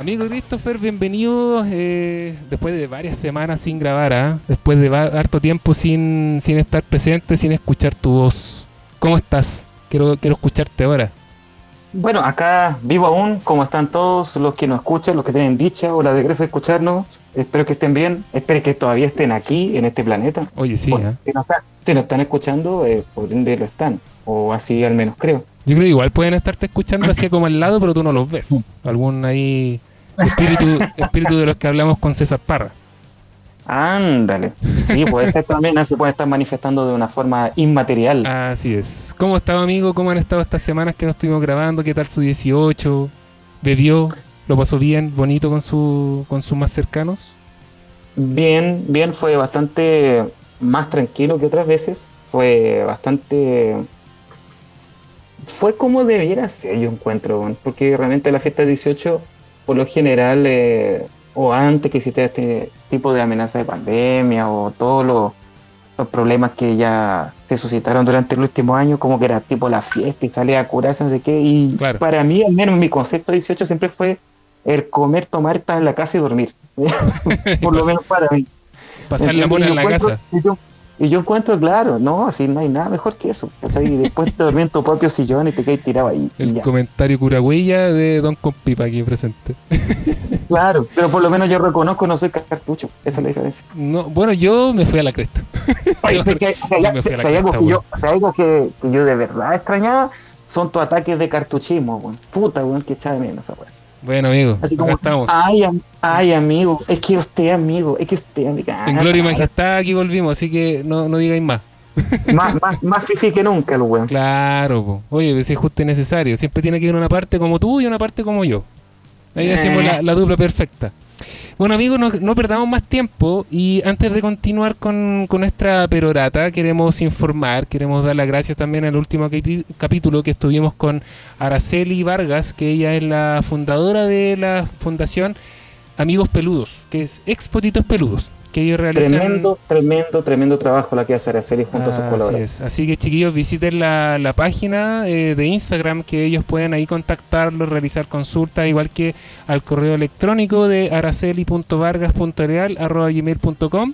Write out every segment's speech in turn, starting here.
Amigo Christopher, bienvenido eh, después de varias semanas sin grabar, ¿ah? después de harto tiempo sin, estar presente, sin escuchar tu voz. ¿Cómo estás? Quiero escucharte ahora. Bueno, acá vivo aún, como están todos los que nos escuchan, los que tienen dicha o la desgracia de escucharnos. Espero que estén bien, espero que todavía estén aquí, en este planeta. Oye, sí, nos están, si nos están escuchando, eh, por ende lo están, o así al menos creo. yo creo que igual pueden estarte escuchando así como al lado, pero tú no los ves. Algún ahí espíritu, espíritu de los que hablamos con César Parra. Ándale. Sí, puede ser también, así puede estar manifestando de una forma inmaterial. Así es. ¿Cómo ha estado, amigo? ¿Cómo han estado estas semanas que nos estuvimos grabando? ¿Qué tal su 18? ¿Bebió? ¿Lo pasó bien? ¿Bonito con, su, con sus más cercanos? Bien, bien, fue bastante más tranquilo que otras veces. Fue bastante. Fue como debiera ser, yo encuentro, porque realmente la fiesta 18, por lo general, eh, o antes que existiera este tipo de amenaza de pandemia, o todos los, los problemas que ya se suscitaron durante el último año, como que era tipo la fiesta y salía a curarse, no sé qué. Y Claro. para mí, al menos mi concepto de 18 siempre fue el comer, tomar, estar en la casa y dormir. por lo menos para mí. Pasar la mona en la casa. Yo, y yo encuentro, claro, no, así no hay nada mejor que eso. ¿cachai? Y después te dormís en tu propio sillón y te quedas tirado ahí. El ya. comentario curagüeya de Don Compipa aquí presente. Claro, pero por lo menos yo reconozco no soy cartucho. Esa es la diferencia. No, bueno, yo me fui a la cresta. Oye, Yo- es que, o sea, yo ya- me fui a la si hay algo, que yo, weón. si hay algo que, que yo de verdad extrañaba, son tus ataques de cartuchismo, weón. Puta, weón, que echaba de menos esa weón. Bueno, amigo, Así acá como, estamos. ay, am- ay, amigo, es que usted, amigo, es que usted, amiga. En Gloria y Majestad aquí volvimos, así que no, no digáis más. Más, más, más fifi que nunca, el weón. Claro, po. oye, pues si es justo y necesario. Siempre tiene que ir una parte como tú y una parte como yo. Ahí Eh. hacemos la, la dupla perfecta. Bueno, amigos, no, no perdamos más tiempo y antes de continuar con, nuestra perorata, queremos informar, queremos dar las gracias también al último capítulo que estuvimos con Araceli Vargas, que ella es la fundadora de la fundación Amigos Peludos, que es Expotitos Peludos, que ellos realizan... Tremendo, tremendo, tremendo trabajo la que hace Araceli junto a sus Así colaboradores. es. Así que chiquillos, visiten la, la página eh, de Instagram que ellos pueden ahí contactarlos, realizar consultas, igual que al correo electrónico de araceli.vargas.real.gmail.com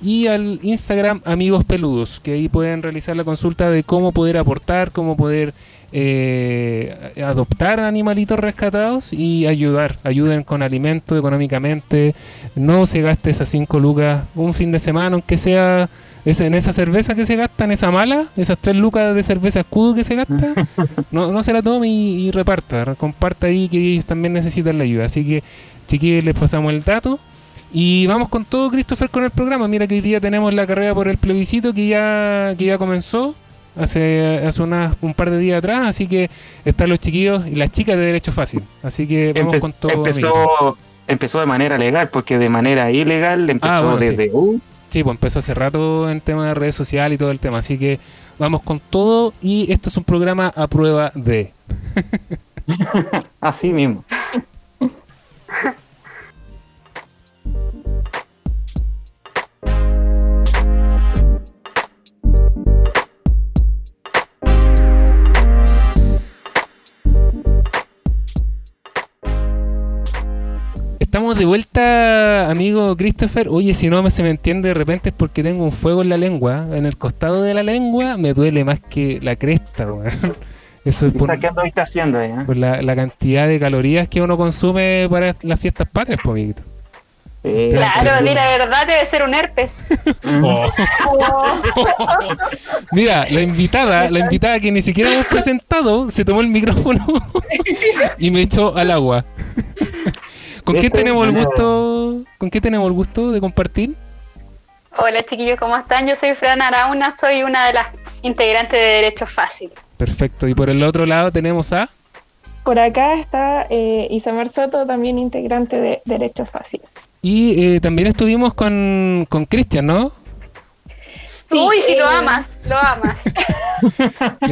y al Instagram Amigos Peludos, que ahí pueden realizar la consulta de cómo poder aportar, cómo poder eh, adoptar animalitos rescatados y ayudar. Ayuden con alimento económicamente. No se gaste esas 5 lucas un fin de semana, aunque sea en esa cerveza que se gasta, en esa mala, esas 3 lucas de cerveza escudo que se gasta, no, no se la tome y, y reparta. Comparta ahí que ellos también necesitan la ayuda. Así que, chiquillos, les pasamos el dato. Y vamos con todo, Christopher, con el programa. Mira que hoy día tenemos la carrera por el plebiscito que ya, que ya comenzó hace, hace unas- un par de días atrás. Así que están los chiquillos y las chicas de Derecho Fácil. Así que vamos Empe- con todo. empezó, empezó de manera legal, porque de manera ilegal empezó Ah, bueno, sí. desde uh, Sí, pues empezó hace rato en tema de redes sociales y todo el tema. Así que vamos con todo. Y esto es un programa a prueba de. así mismo. Estamos de vuelta, amigo Christopher. Oye, si no me se me entiende de repente es porque tengo un fuego en la lengua. En el costado de la lengua me duele más que la cresta, weón. Eso es por, ¿Qué ando ahorita haciendo ahí? eh? por la, la cantidad de calorías que uno consume para las fiestas patrias, pues, amiguito. Eh, Claro, di la verdad, debe ser un herpes. Oh. Mira, la invitada, la invitada que ni siquiera hemos presentado, se tomó el micrófono y me echó al agua. ¿Con quién ¿Viste? tenemos el gusto? ¿Con qué tenemos el gusto de compartir? Hola chiquillos, ¿cómo están? Yo soy Fran Arauna, soy una de las integrantes de Derecho Fácil. Perfecto. Y por el otro lado tenemos a Por acá está eh, Isamar Soto, también integrante de Derecho Fácil. y eh, también estuvimos con con Cristian, ¿no? Uy, si lo eh, amas, lo amas.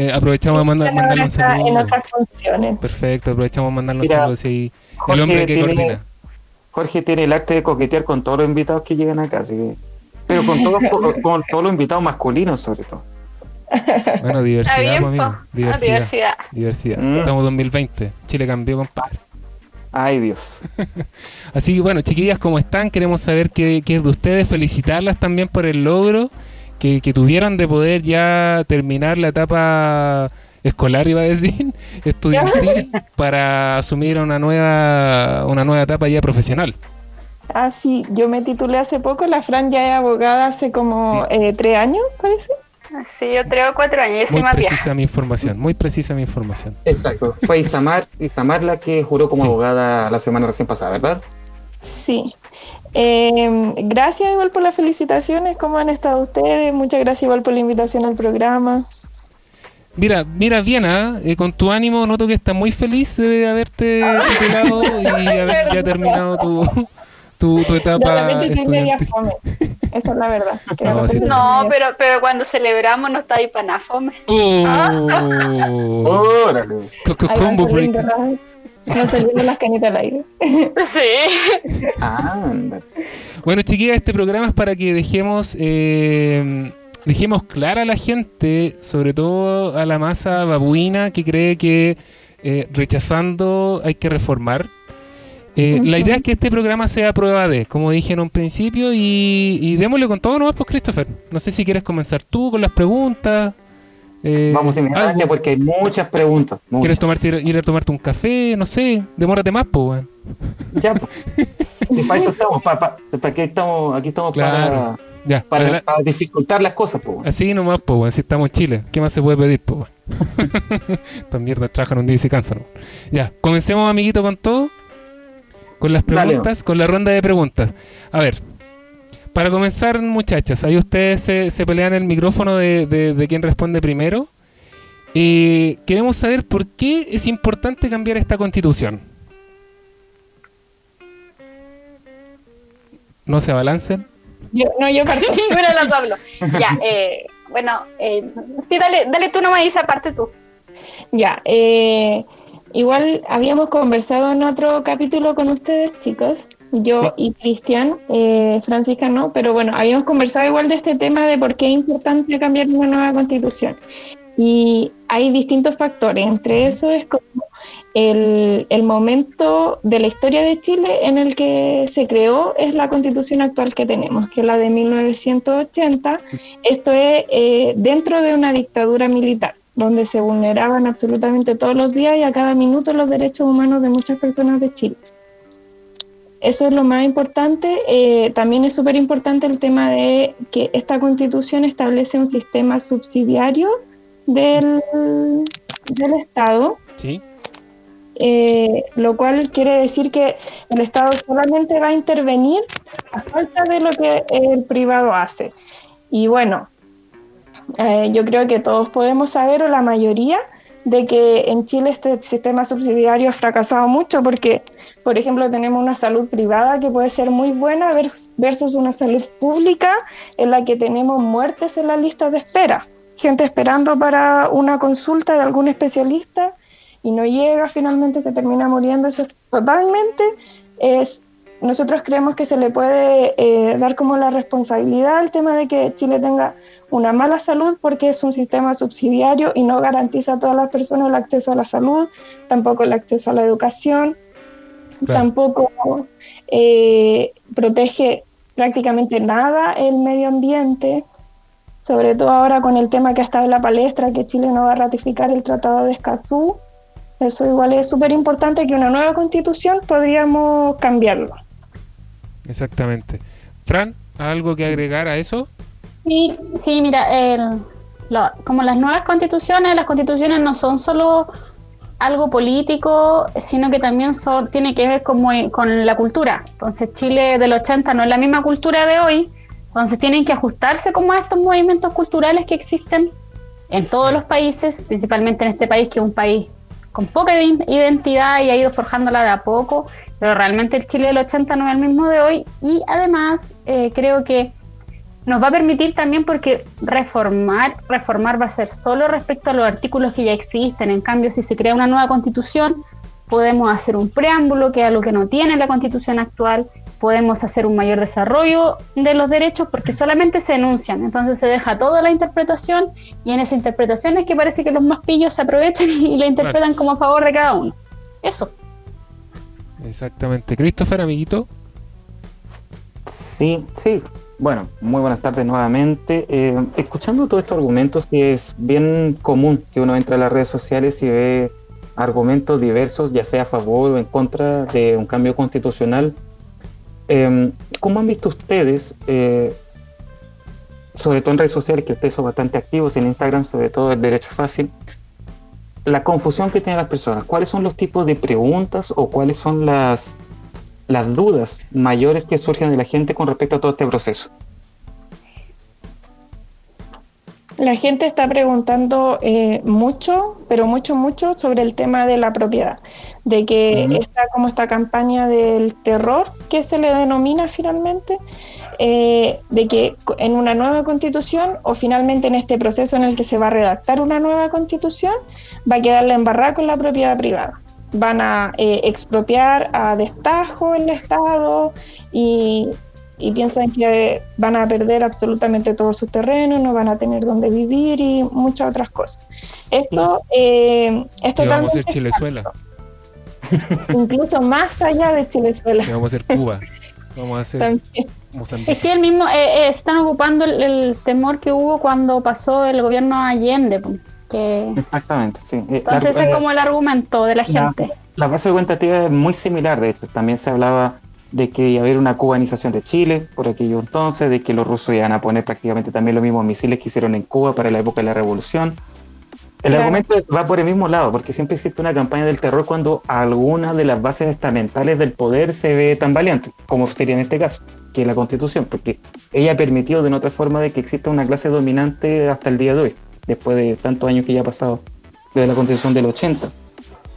Aprovechamos de mandar, mandarle un está en saludo. otras funciones. Perfecto, aprovechamos de mandarle un saludo. Sí, el Jorge hombre que tiene- coordina. Jorge tiene el arte de coquetear con todos los invitados que llegan acá, así que- pero con todos, con, con todos los invitados masculinos sobre todo. Bueno, diversidad, bien, pues, amigo. Ah, Diversidad. diversidad. Diversidad. Mm. Estamos en 2020. Chile cambió, compadre. Ay Dios. Así que bueno, chiquillas, ¿cómo están? Queremos saber qué, qué es de ustedes, felicitarlas también por el logro que, que tuvieron de poder ya terminar la etapa escolar, iba a decir, estudiantil, para asumir una nueva, una nueva etapa ya profesional. Ah, sí, yo me titulé hace poco, la Fran ya es abogada hace como eh, tres años, parece. Sí, yo creo cuatro años, Muy precisa mi información, muy precisa mi información. Exacto. Fue Isamar, Isamar la que juró como Sí. abogada la semana recién pasada, ¿verdad? Sí. Eh, gracias igual por las felicitaciones, ¿cómo han estado ustedes? Muchas gracias igual por la invitación al programa. Mira, mira, Viana, eh, con tu ánimo noto que estás muy feliz de haberte titulado y haber ya terminado tu, tu, tu etapa estudiantil. fome. Esa es la verdad. No, sí. No, pero, pero cuando celebramos no está ahí para nada fome. Oh, Órale. Combo las- van saliendo las canitas al aire. Sí. Anda. Bueno, chiquillas, este programa es para que dejemos eh, dejemos clara a la gente, sobre todo a la masa babuina que cree que eh, rechazando hay que reformar. Eh, La idea es que este programa sea prueba de, como dije en un principio, y, y démosle con todo nomás, pues Christopher. No sé si quieres comenzar tú con las preguntas. eh, Vamos inmediatamente algo. porque hay muchas preguntas. muchas. ¿Quieres tomarte, ir a tomarte un café? No sé, demórate más, pues. Ya, pues. Para eso estamos, para, para, para qué estamos, aquí estamos Claro. Ya, para, dificultar las cosas, pues. Así nomás, weón, si estamos en Chile. ¿Qué más se puede pedir, weón? Estas mierdas trabajan un día y se cansan. Ya, comencemos, amiguito, con todo. Con las Dale. preguntas, con la ronda de preguntas. A ver, para comenzar, muchachas, ahí ustedes se, se pelean el micrófono de, de, de quién responde primero. Eh, queremos saber por qué es importante cambiar esta constitución. No se abalancen. Yo, no, yo parto. Ninguna de las dos habló. Ya, eh, bueno, eh, sí, dale, dale tú nomás esa parte tú. Ya, eh, igual habíamos conversado en otro capítulo con ustedes, chicos, yo y Cristian, eh, Francisca no, pero bueno, habíamos conversado igual de este tema de por qué es importante cambiar una nueva constitución. Y hay distintos factores, entre eso es como el, el momento de la historia de Chile en el que se creó es la constitución actual que tenemos, que es la de 1980. Esto es eh, dentro de una dictadura militar donde se vulneraban absolutamente todos los días y a cada minuto los derechos humanos de muchas personas de Chile. Eso es lo más importante. Eh, también es súper importante el tema de que esta constitución establece un sistema subsidiario del, del Estado, ¿Sí? Eh, lo cual quiere decir que el Estado solamente va a intervenir a falta de lo que el privado hace. Y bueno, eh, yo creo que todos podemos saber, o la mayoría, de que en Chile este sistema subsidiario ha fracasado mucho porque, por ejemplo, tenemos una salud privada que puede ser muy buena vers- versus una salud pública en la que tenemos muertes en la lista de espera. Gente esperando para una consulta de algún especialista y no llega, finalmente se termina muriendo. Eso es totalmente, es, nosotros creemos que se le puede eh, dar como la responsabilidad al tema de que Chile tenga una mala salud porque es un sistema subsidiario y no garantiza a todas las personas el acceso a la salud, tampoco el acceso a la educación, Claro. tampoco eh, protege prácticamente nada el medio ambiente, sobre todo ahora con el tema que ha estado en la palestra, que Chile no va a ratificar el Tratado de Escazú. Eso igual es súper importante que una nueva constitución podríamos cambiarlo. Exactamente. Fran, ¿algo que agregar a eso? Sí, sí, mira, el- lo- como las nuevas constituciones, las constituciones no son solo algo político, sino que también son, tiene que ver como, con la cultura. Entonces Chile del 80 no es la misma cultura de hoy, entonces tienen que ajustarse como a estos movimientos culturales que existen en todos los países, principalmente en este país que es un país con poca iden- identidad y ha ido forjándola de a poco, pero realmente el Chile del 80 no es el mismo de hoy y además eh, creo que nos va a permitir también porque reformar, reformar va a ser solo respecto a los artículos que ya existen. En cambio, si se crea una nueva constitución, podemos hacer un preámbulo, que es algo que no tiene la constitución actual, podemos hacer un mayor desarrollo de los derechos porque solamente se enuncian, entonces se deja toda la interpretación y en esa interpretación es que parece que los más pillos se aprovechan y la interpretan como a favor de cada uno. Eso. Exactamente. Christopher, amiguito. Sí, sí. Bueno, muy buenas tardes nuevamente. Eh, escuchando todos estos argumentos, que es bien común que uno entre a las redes sociales y ve argumentos diversos, ya sea a favor o en contra de un cambio constitucional. Eh, ¿Cómo han visto ustedes, eh, sobre todo en redes sociales, que ustedes son bastante activos, en Instagram, sobre todo el derecho fácil, la confusión que tienen las personas? ¿Cuáles son los tipos de preguntas o cuáles son las las dudas mayores que surgen de la gente con respecto a todo este proceso? La gente está preguntando eh, mucho, pero mucho, mucho sobre el tema de la propiedad, de que está como esta campaña del terror que se le denomina finalmente, eh, de que en una nueva constitución o finalmente en este proceso en el que se va a redactar una nueva constitución, va a quedar la embarrada con la propiedad privada. Van a eh, expropiar a destajo el Estado y, piensan que van a perder absolutamente todo su terreno, no van a tener dónde vivir y muchas otras cosas. Esto eh, es totalmente... Vamos a ser Chilezuela. Incluso más allá de Chilezuela. vamos a ser Cuba. Vamos a ser Es que el mismo eh, están ocupando el, temor que hubo cuando pasó el gobierno Allende. Exactamente, sí. Eh, Entonces es como el argumento de la gente. La, base cuentativa es muy similar, de hecho. También se hablaba de que iba a haber una cubanización de Chile por aquello entonces, de que los rusos iban a poner prácticamente también los mismos misiles que hicieron en Cuba para la época de la revolución. El argumento va por el mismo lado, porque siempre existe una campaña del terror cuando alguna de las bases estamentales del poder se ve tan valiente, como sería en este caso, que es la constitución, porque ella ha permitido de una otra forma de que exista una clase dominante hasta el día de hoy después de tantos años que ya ha pasado desde la constitución del 80.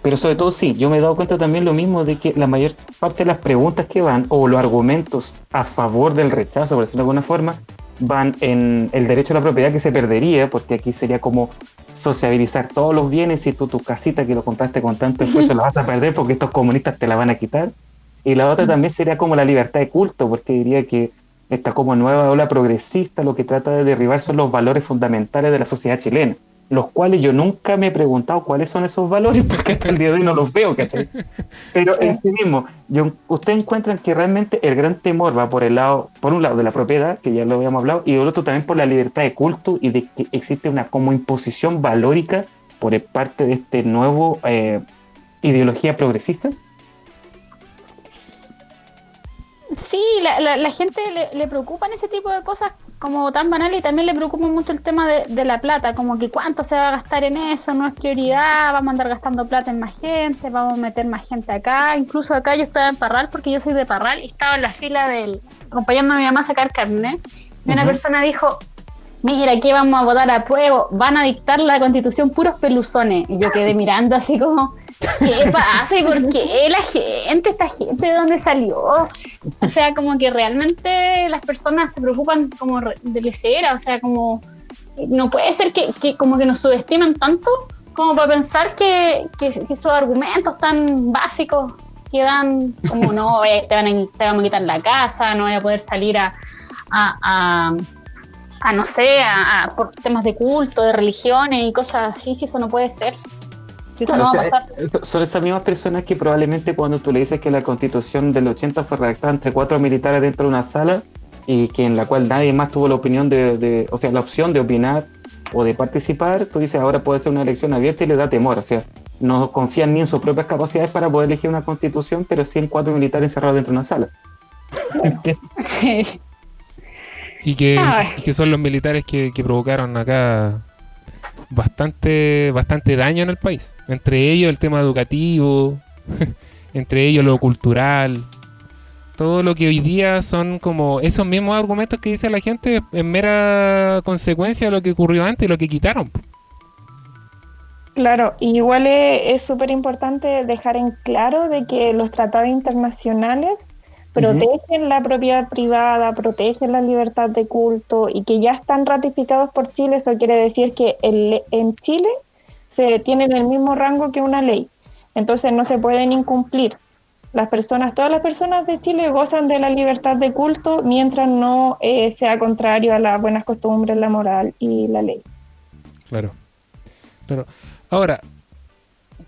Pero sobre todo sí, yo me he dado cuenta también lo mismo de que la mayor parte de las preguntas que van o los argumentos a favor del rechazo, por decirlo de alguna forma, van en el derecho a la propiedad que se perdería, porque aquí sería como sociabilizar todos los bienes y tú tu casita que lo compraste con tanto esfuerzo la vas a perder porque estos comunistas te la van a quitar. Y la otra también sería como la libertad de culto, porque diría que esta como nueva ola progresista lo que trata de derribar son los valores fundamentales de la sociedad chilena, los cuales yo nunca me he preguntado cuáles son esos valores, porque hasta el día de hoy no los veo, ¿cachai? Pero en sí mismo, yo, ustedes encuentran que realmente el gran temor va por el lado, por un lado de la propiedad, que ya lo habíamos hablado, y por otro también por la libertad de culto y de que existe una como imposición valórica por parte de este nuevo eh, ideología progresista. Sí, la, la, gente le, le, preocupan ese tipo de cosas como tan banales y también le preocupa mucho el tema de, la plata, como que cuánto se va a gastar en eso, no es prioridad, vamos a andar gastando plata en más gente, vamos a meter más gente acá, incluso acá yo estaba en Parral porque yo soy de Parral y estaba en la fila del, acompañando a mi mamá a sacar carne, y una persona dijo, mira, aquí vamos a votar a prueba, van a dictar la constitución puros peluzones, y yo quedé mirando así como ¿Qué pasa? ¿Y por qué la gente, esta gente, de dónde salió? O sea, como que realmente las personas se preocupan como de lecera, o sea, como no puede ser que, como que nos subestiman tanto como para pensar que, esos argumentos tan básicos que dan como no, te, van a, te vamos a quitar la casa, no voy a poder salir a, a, a, no sé, a, por temas de culto, de religiones y cosas así, si eso no puede ser. Son esas mismas personas que probablemente cuando tú le dices que la constitución del 80 fue redactada entre cuatro militares dentro de una sala y que en la cual nadie más tuvo la opinión de, o sea, la opción de opinar o de participar, tú dices ahora puede ser una elección abierta y le da temor, o sea, no confían ni en sus propias capacidades para poder elegir una constitución, pero sí en cuatro militares encerrados dentro de una sala. sí. Y que, que, son los militares que, que provocaron acá bastante, bastante daño en el país. Entre ellos el tema educativo, entre ellos lo cultural, todo lo que hoy día son como esos mismos argumentos que dice la gente en mera consecuencia de lo que ocurrió antes y lo que quitaron. Claro, igual es súper importante dejar en claro de que los tratados internacionales protegen la propiedad privada, protegen la libertad de culto y que ya están ratificados por Chile, eso quiere decir que el, en Chile se tienen el mismo rango que una ley. Entonces no se pueden incumplir. Las personas, todas las personas de Chile gozan de la libertad de culto mientras no eh, sea contrario a las buenas costumbres, la moral y la ley. Claro. Claro. Ahora,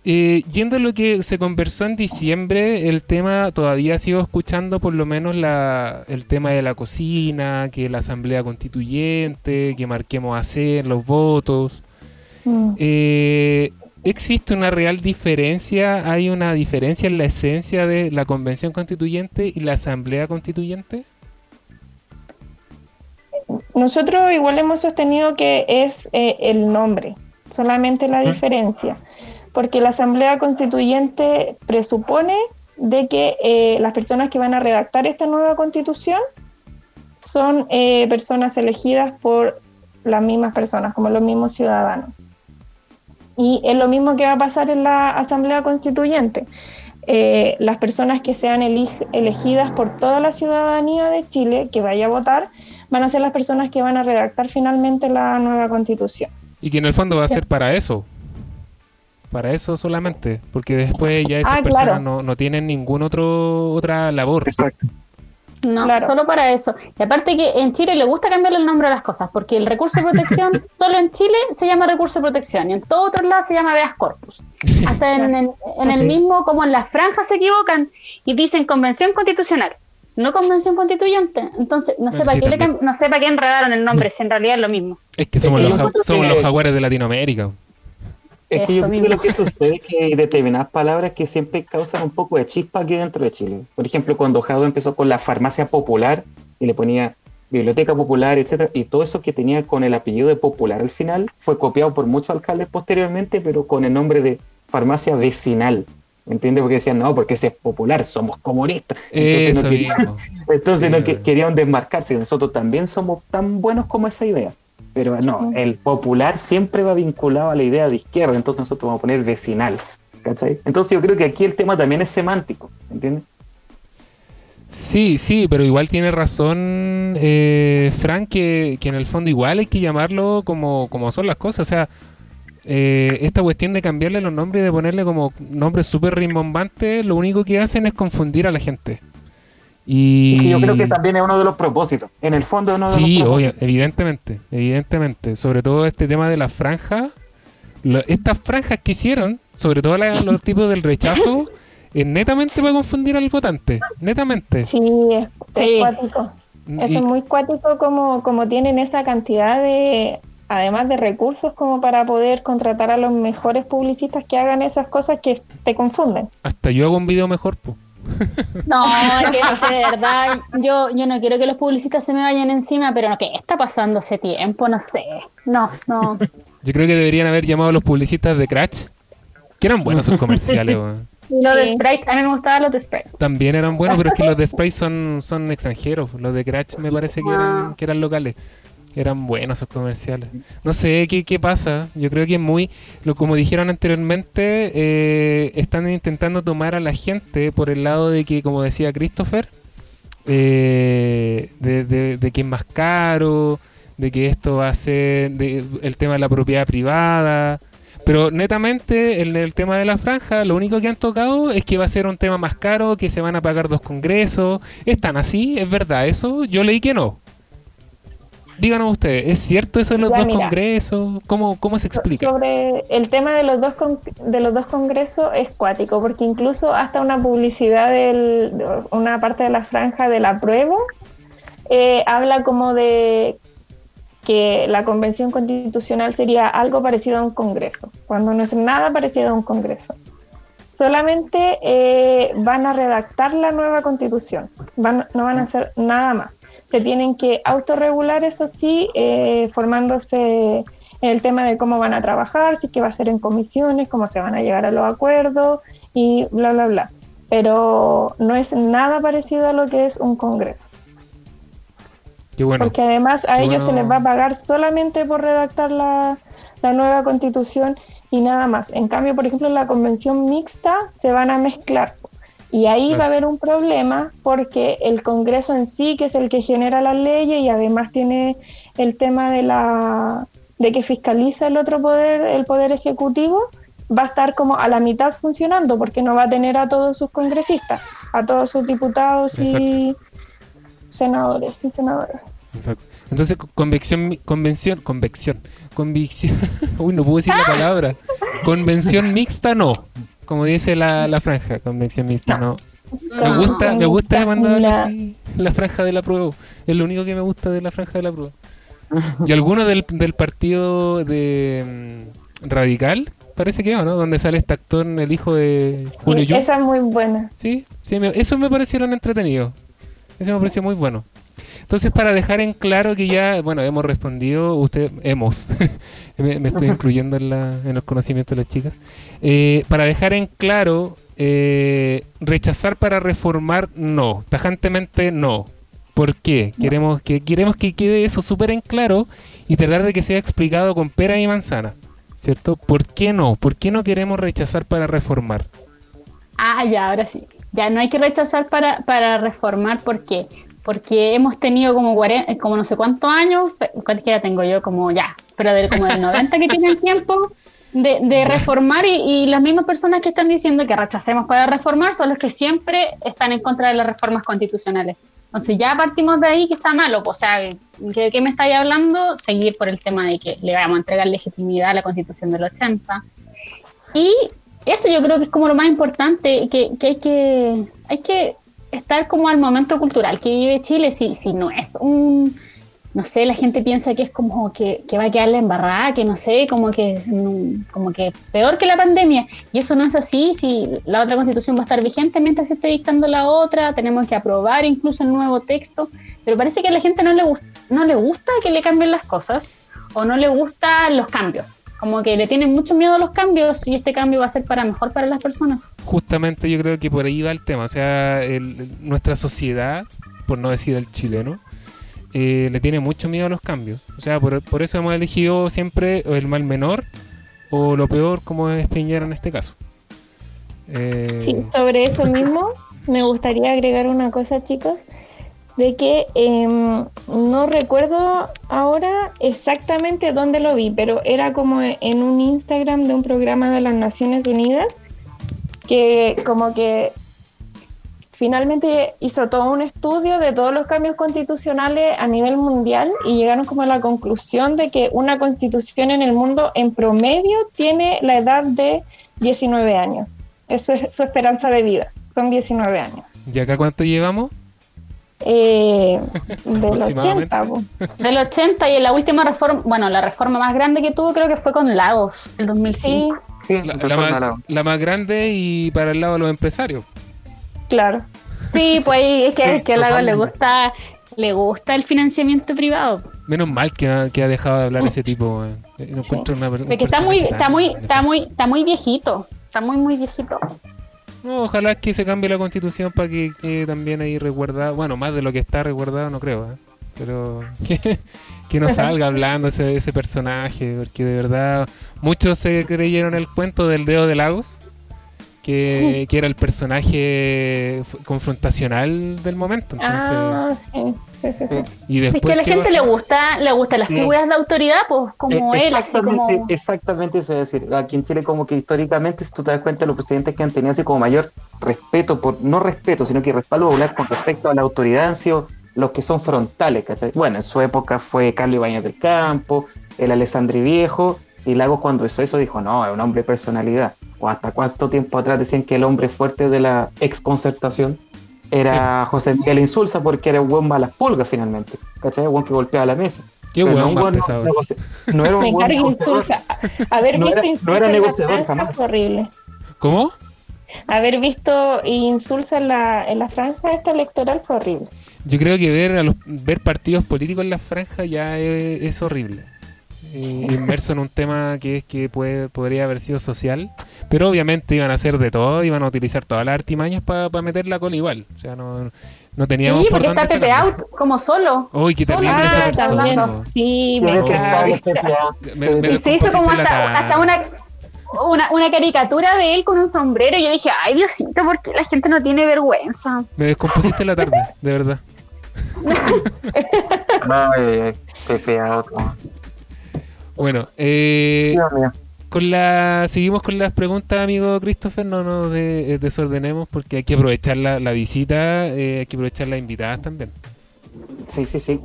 eh, yendo a lo que se conversó en diciembre, el tema todavía sigo escuchando por lo menos la, el tema de la cocina, que la asamblea constituyente, que marquemos hacer los votos. Mm. Eh, ¿Existe una real diferencia? ¿Hay una diferencia en la esencia de la convención constituyente y la asamblea constituyente? Nosotros igual hemos sostenido que es eh, el nombre, solamente la diferencia, porque la Asamblea Constituyente presupone de que eh, las personas que van a redactar esta nueva constitución son eh, personas elegidas por las mismas personas, como los mismos ciudadanos. Y es lo mismo que va a pasar en la Asamblea Constituyente. Eh, las personas que sean elegidas por toda la ciudadanía de Chile que vaya a votar van a ser las personas que van a redactar finalmente la nueva constitución. Y que en el fondo va a Sí. ser para eso. Para eso solamente. Porque después ya esas Ah, personas claro. no, no tienen ninguna otro, otra labor. Exacto. No, Claro. solo para eso. Y aparte que en Chile le gusta cambiarle el nombre a las cosas, porque el recurso de protección solo en Chile se llama recurso de protección y en todos otros lados se llama habeas corpus. Hasta en, en- en el mismo, como en las franjas se equivocan y dicen convención constitucional, no convención constituyente. Entonces, no sé Bueno, para sí, qué le no sé para qué enredaron el nombre, si en realidad es lo mismo. Es que somos, los, ja- somos los jaguares de Latinoamérica. Es que Eso yo creo que mismo. lo que usted es que hay determinadas palabras que siempre causan un poco de chispa aquí dentro de Chile. Por ejemplo, cuando Jado empezó con la farmacia popular y le ponía biblioteca popular, etcétera, y todo eso que tenía con el apellido de popular al final fue copiado por muchos alcaldes posteriormente, pero con el nombre de farmacia vecinal. ¿Entiendes? Porque decían, no, porque ese es popular, somos comunistas. Entonces, Eso no querían, mismo. entonces Sí, no que- bueno. querían desmarcarse. Nosotros también somos tan buenos como esa idea. Pero no, el popular siempre va vinculado a la idea de izquierda, entonces nosotros vamos a poner vecinal. ¿Cachai? Entonces yo creo que aquí el tema también es semántico, ¿entiendes? Sí, sí, pero igual tiene razón eh, Frank que, que en el fondo igual hay que llamarlo como, como son las cosas. O sea, eh, esta cuestión de cambiarle los nombres y de ponerle como nombres súper rimbombantes, lo único que hacen es confundir a la gente. Y, que yo creo que también es uno de los propósitos. En el fondo es uno de Sí, los obvio, propósitos. evidentemente, evidentemente. Sobre todo este tema de las franjas. lo- estas franjas que hicieron, sobre todo la- los tipos del rechazo, es netamente para confundir al votante. Netamente. Sí, es, es Sí. cuático. Eso Y- es muy cuático como, como tienen esa cantidad de, además de recursos como para poder contratar a los mejores publicistas que hagan esas cosas que te confunden. hasta yo hago un video mejor, pues. No, es que de verdad, yo, yo no quiero que los publicistas se me vayan encima, pero ¿qué está pasando hace tiempo? No sé. No, no. Yo creo que deberían haber llamado a los publicistas de Crash. Que eran buenos sus comerciales. Los de. Sprite, a mí me gustaban los de Sprite. También eran buenos, pero es que los de Spray son, son extranjeros. Los de Crash me parece que eran, que eran locales. Eran buenos esos comerciales. No sé qué, qué pasa. Yo creo que es muy, lo como dijeron anteriormente, eh, están intentando tomar a la gente por el lado de que, como decía Christopher, eh, de, de- de que es más caro, de que esto va a ser de- el tema de la propiedad privada. Pero netamente en el tema de la franja, lo único que han tocado es que va a ser un tema más caro, que se van a pagar dos congresos. ¿Están así? ¿Es verdad eso? Yo leí que no. Díganos ustedes, ¿es cierto eso de los Ya, dos mira. congresos? ¿Cómo, cómo se explica? Sobre el tema de los dos con- de los dos congresos es cuático, porque incluso hasta una publicidad del, de una parte de la franja del apruebo eh, habla como de que la convención constitucional sería algo parecido a un congreso, cuando no es nada parecido a un congreso. Solamente eh, van a redactar la nueva constitución, van- no van a hacer nada más. Se tienen que autorregular, eso sí, eh, formándose el tema de cómo van a trabajar, si que va a ser en comisiones, cómo se van a llegar a los acuerdos y bla, bla, bla. Pero no es nada parecido a lo que es un congreso. Qué bueno. Porque además a Qué ellos se les va a pagar solamente por redactar la, la nueva constitución y nada más. En cambio, por ejemplo, en la convención mixta se van a mezclar. Y ahí Claro. va a haber un problema porque el Congreso en sí, que es el que genera las leyes y además tiene el tema de la de que fiscaliza el otro poder, el poder ejecutivo, va a estar como a la mitad funcionando porque no va a tener a todos sus congresistas, a todos sus diputados y senadores y senadoras. Exacto. Entonces, co- convección, convención, convección, convicción. Uy, no puedo decir la palabra. Convención mixta, no. Como dice la, la franja, convención mixta, no. Me gusta, me gusta mandar La- así la franja de la prueba. Es lo único que me gusta de la franja de la prueba. Y alguno del, del partido de mm, Radical, parece que no, ¿no? Donde sale este actor, el hijo de Julio Yu. Esa es muy buena. Sí, sí, me- eso me parecieron entretenidos. Eso me pareció muy bueno. Entonces, para dejar en claro que ya, bueno, hemos respondido, usted, hemos, me, me estoy incluyendo en, la, en los conocimientos de las chicas. Eh, para dejar en claro, eh, rechazar para reformar, no, tajantemente no. ¿Por qué? Queremos que queremos que quede eso súper en claro y tratar de que sea explicado con pera y manzana, ¿cierto? ¿Por qué no? ¿Por qué no queremos rechazar para reformar? Ah, ya, ahora sí. Ya no hay que rechazar para, para reformar, ¿por qué? Porque hemos tenido como 40, como no sé cuántos años, ¿cuántos que ya tengo yo? Como ya, pero del, como del 90 que tienen tiempo de, de reformar y, y las mismas personas que están diciendo que rechacemos para reformar son los que siempre están en contra de las reformas constitucionales. Entonces ya partimos de ahí que está malo, o sea, ¿de qué me estáis hablando? Seguir por el tema de que le vamos a entregar legitimidad a la constitución del 80. Y eso yo creo que es como lo más importante, que, que hay que hay que estar como al momento cultural que vive Chile, si, si no es un, no sé, la gente piensa que es como que, que va a quedar la embarrada, que no sé, como que como que peor que la pandemia, y eso no es así, si la otra constitución va a estar vigente mientras se esté dictando la otra, tenemos que aprobar incluso el nuevo texto, pero parece que a la gente no le, no le gusta que le cambien las cosas, o no le gustan los cambios, como que le tienen mucho miedo a los cambios, y este cambio va a ser para mejor para las personas. Justamente yo creo que por ahí va el tema. O sea, el- nuestra sociedad, por no decir el chileno, eh, le tiene mucho miedo a los cambios. O sea, por, por eso hemos elegido siempre el mal menor o lo peor, como es Piñera en este caso. Eh, Sí, sobre eso mismo me gustaría agregar una cosa, chicos, de que em, no recuerdo ahora exactamente dónde lo vi, pero era como en un Instagram de un programa de las Naciones Unidas que como que finalmente hizo todo un estudio de todos los cambios constitucionales a nivel mundial y llegaron como a la conclusión de que una constitución en el mundo en promedio tiene la edad de 19 años. Eso es su esperanza de vida, son 19 años. ¿Y acá cuánto llevamos? Eh, del Aproximadamente. 80, po. Del 80 y en la última reforma, bueno, la reforma más grande que tuvo creo que fue con Lagos, el sí, 2005. Sí, La, la más, la- la más grande y para el lado de los empresarios. claro. Sí, pues es que, es que a Lagos le gusta, le gusta el financiamiento privado. Menos mal que ha, que ha dejado de hablar ese tipo. eh. No encuentro una per- un Porque está muy, está muy, está muy, está muy viejito. Está muy, muy viejito. No, ojalá que se cambie la constitución para que también ahí resguardado. Bueno, más de lo que está resguardado, no creo. ¿eh? Pero que, que no salga hablando ese, ese personaje, porque de verdad muchos se creyeron el cuento del dedo de Lagos, que, que era el personaje confrontacional del momento. Entonces, Ah, sí, sí, sí, sí. y Es después que a la ¿qué gente le gusta, le gustan las Sí. figuras de autoridad, pues como Eh, él, así como. exactamente, exactamente eso es decir, aquí en Chile como que históricamente, si tú te das cuenta, los presidentes que han tenido así como mayor respeto, por no respeto, sino que respaldo popular con respecto a la autoridad han sido los que son frontales, ¿cachai? Bueno, en su época fue Carlos Ibáñez del Campo, el Alessandri Viejo, y Lagos cuando hizo eso dijo, no, es un hombre de personalidad. O hasta cuánto tiempo atrás decían que el hombre fuerte de la ex concertación era José Miguel Insulza porque era un buen malas pulgas finalmente, ¿cachai? Un buen que golpeaba la mesa. Qué Pero no más pesado. no era un Me buen. Insulza. Haber No visto era- no Insulza era en la negociador jamás. es horrible. ¿Cómo? Haber visto Insulza en la, en la franja esta electoral fue horrible. Yo creo que ver a los ver partidos políticos en la franja ya es, es horrible. Eh, inmerso en un tema que es que puede, podría haber sido social, pero obviamente iban a hacer de todo, iban a utilizar todas las artimañas para meter la cola igual. O sea, no, no teníamos Sí, por porque dónde está Pepe. Out como solo. Uy, qué terrible Solo. esa persona. Sí, me carga. especial. Me- me Y se hizo como hasta, una una, una caricatura de él con un sombrero y yo dije, ay Diosito, ¿por qué la gente no tiene vergüenza? Me descompusiste la tarde, de verdad. Ay, qué feo. Bueno, eh, con la seguimos con las preguntas, amigo Christopher. No nos de- eh, desordenemos porque hay que aprovechar la, la visita, eh, hay que aprovechar las invitadas también. Sí, sí, sí.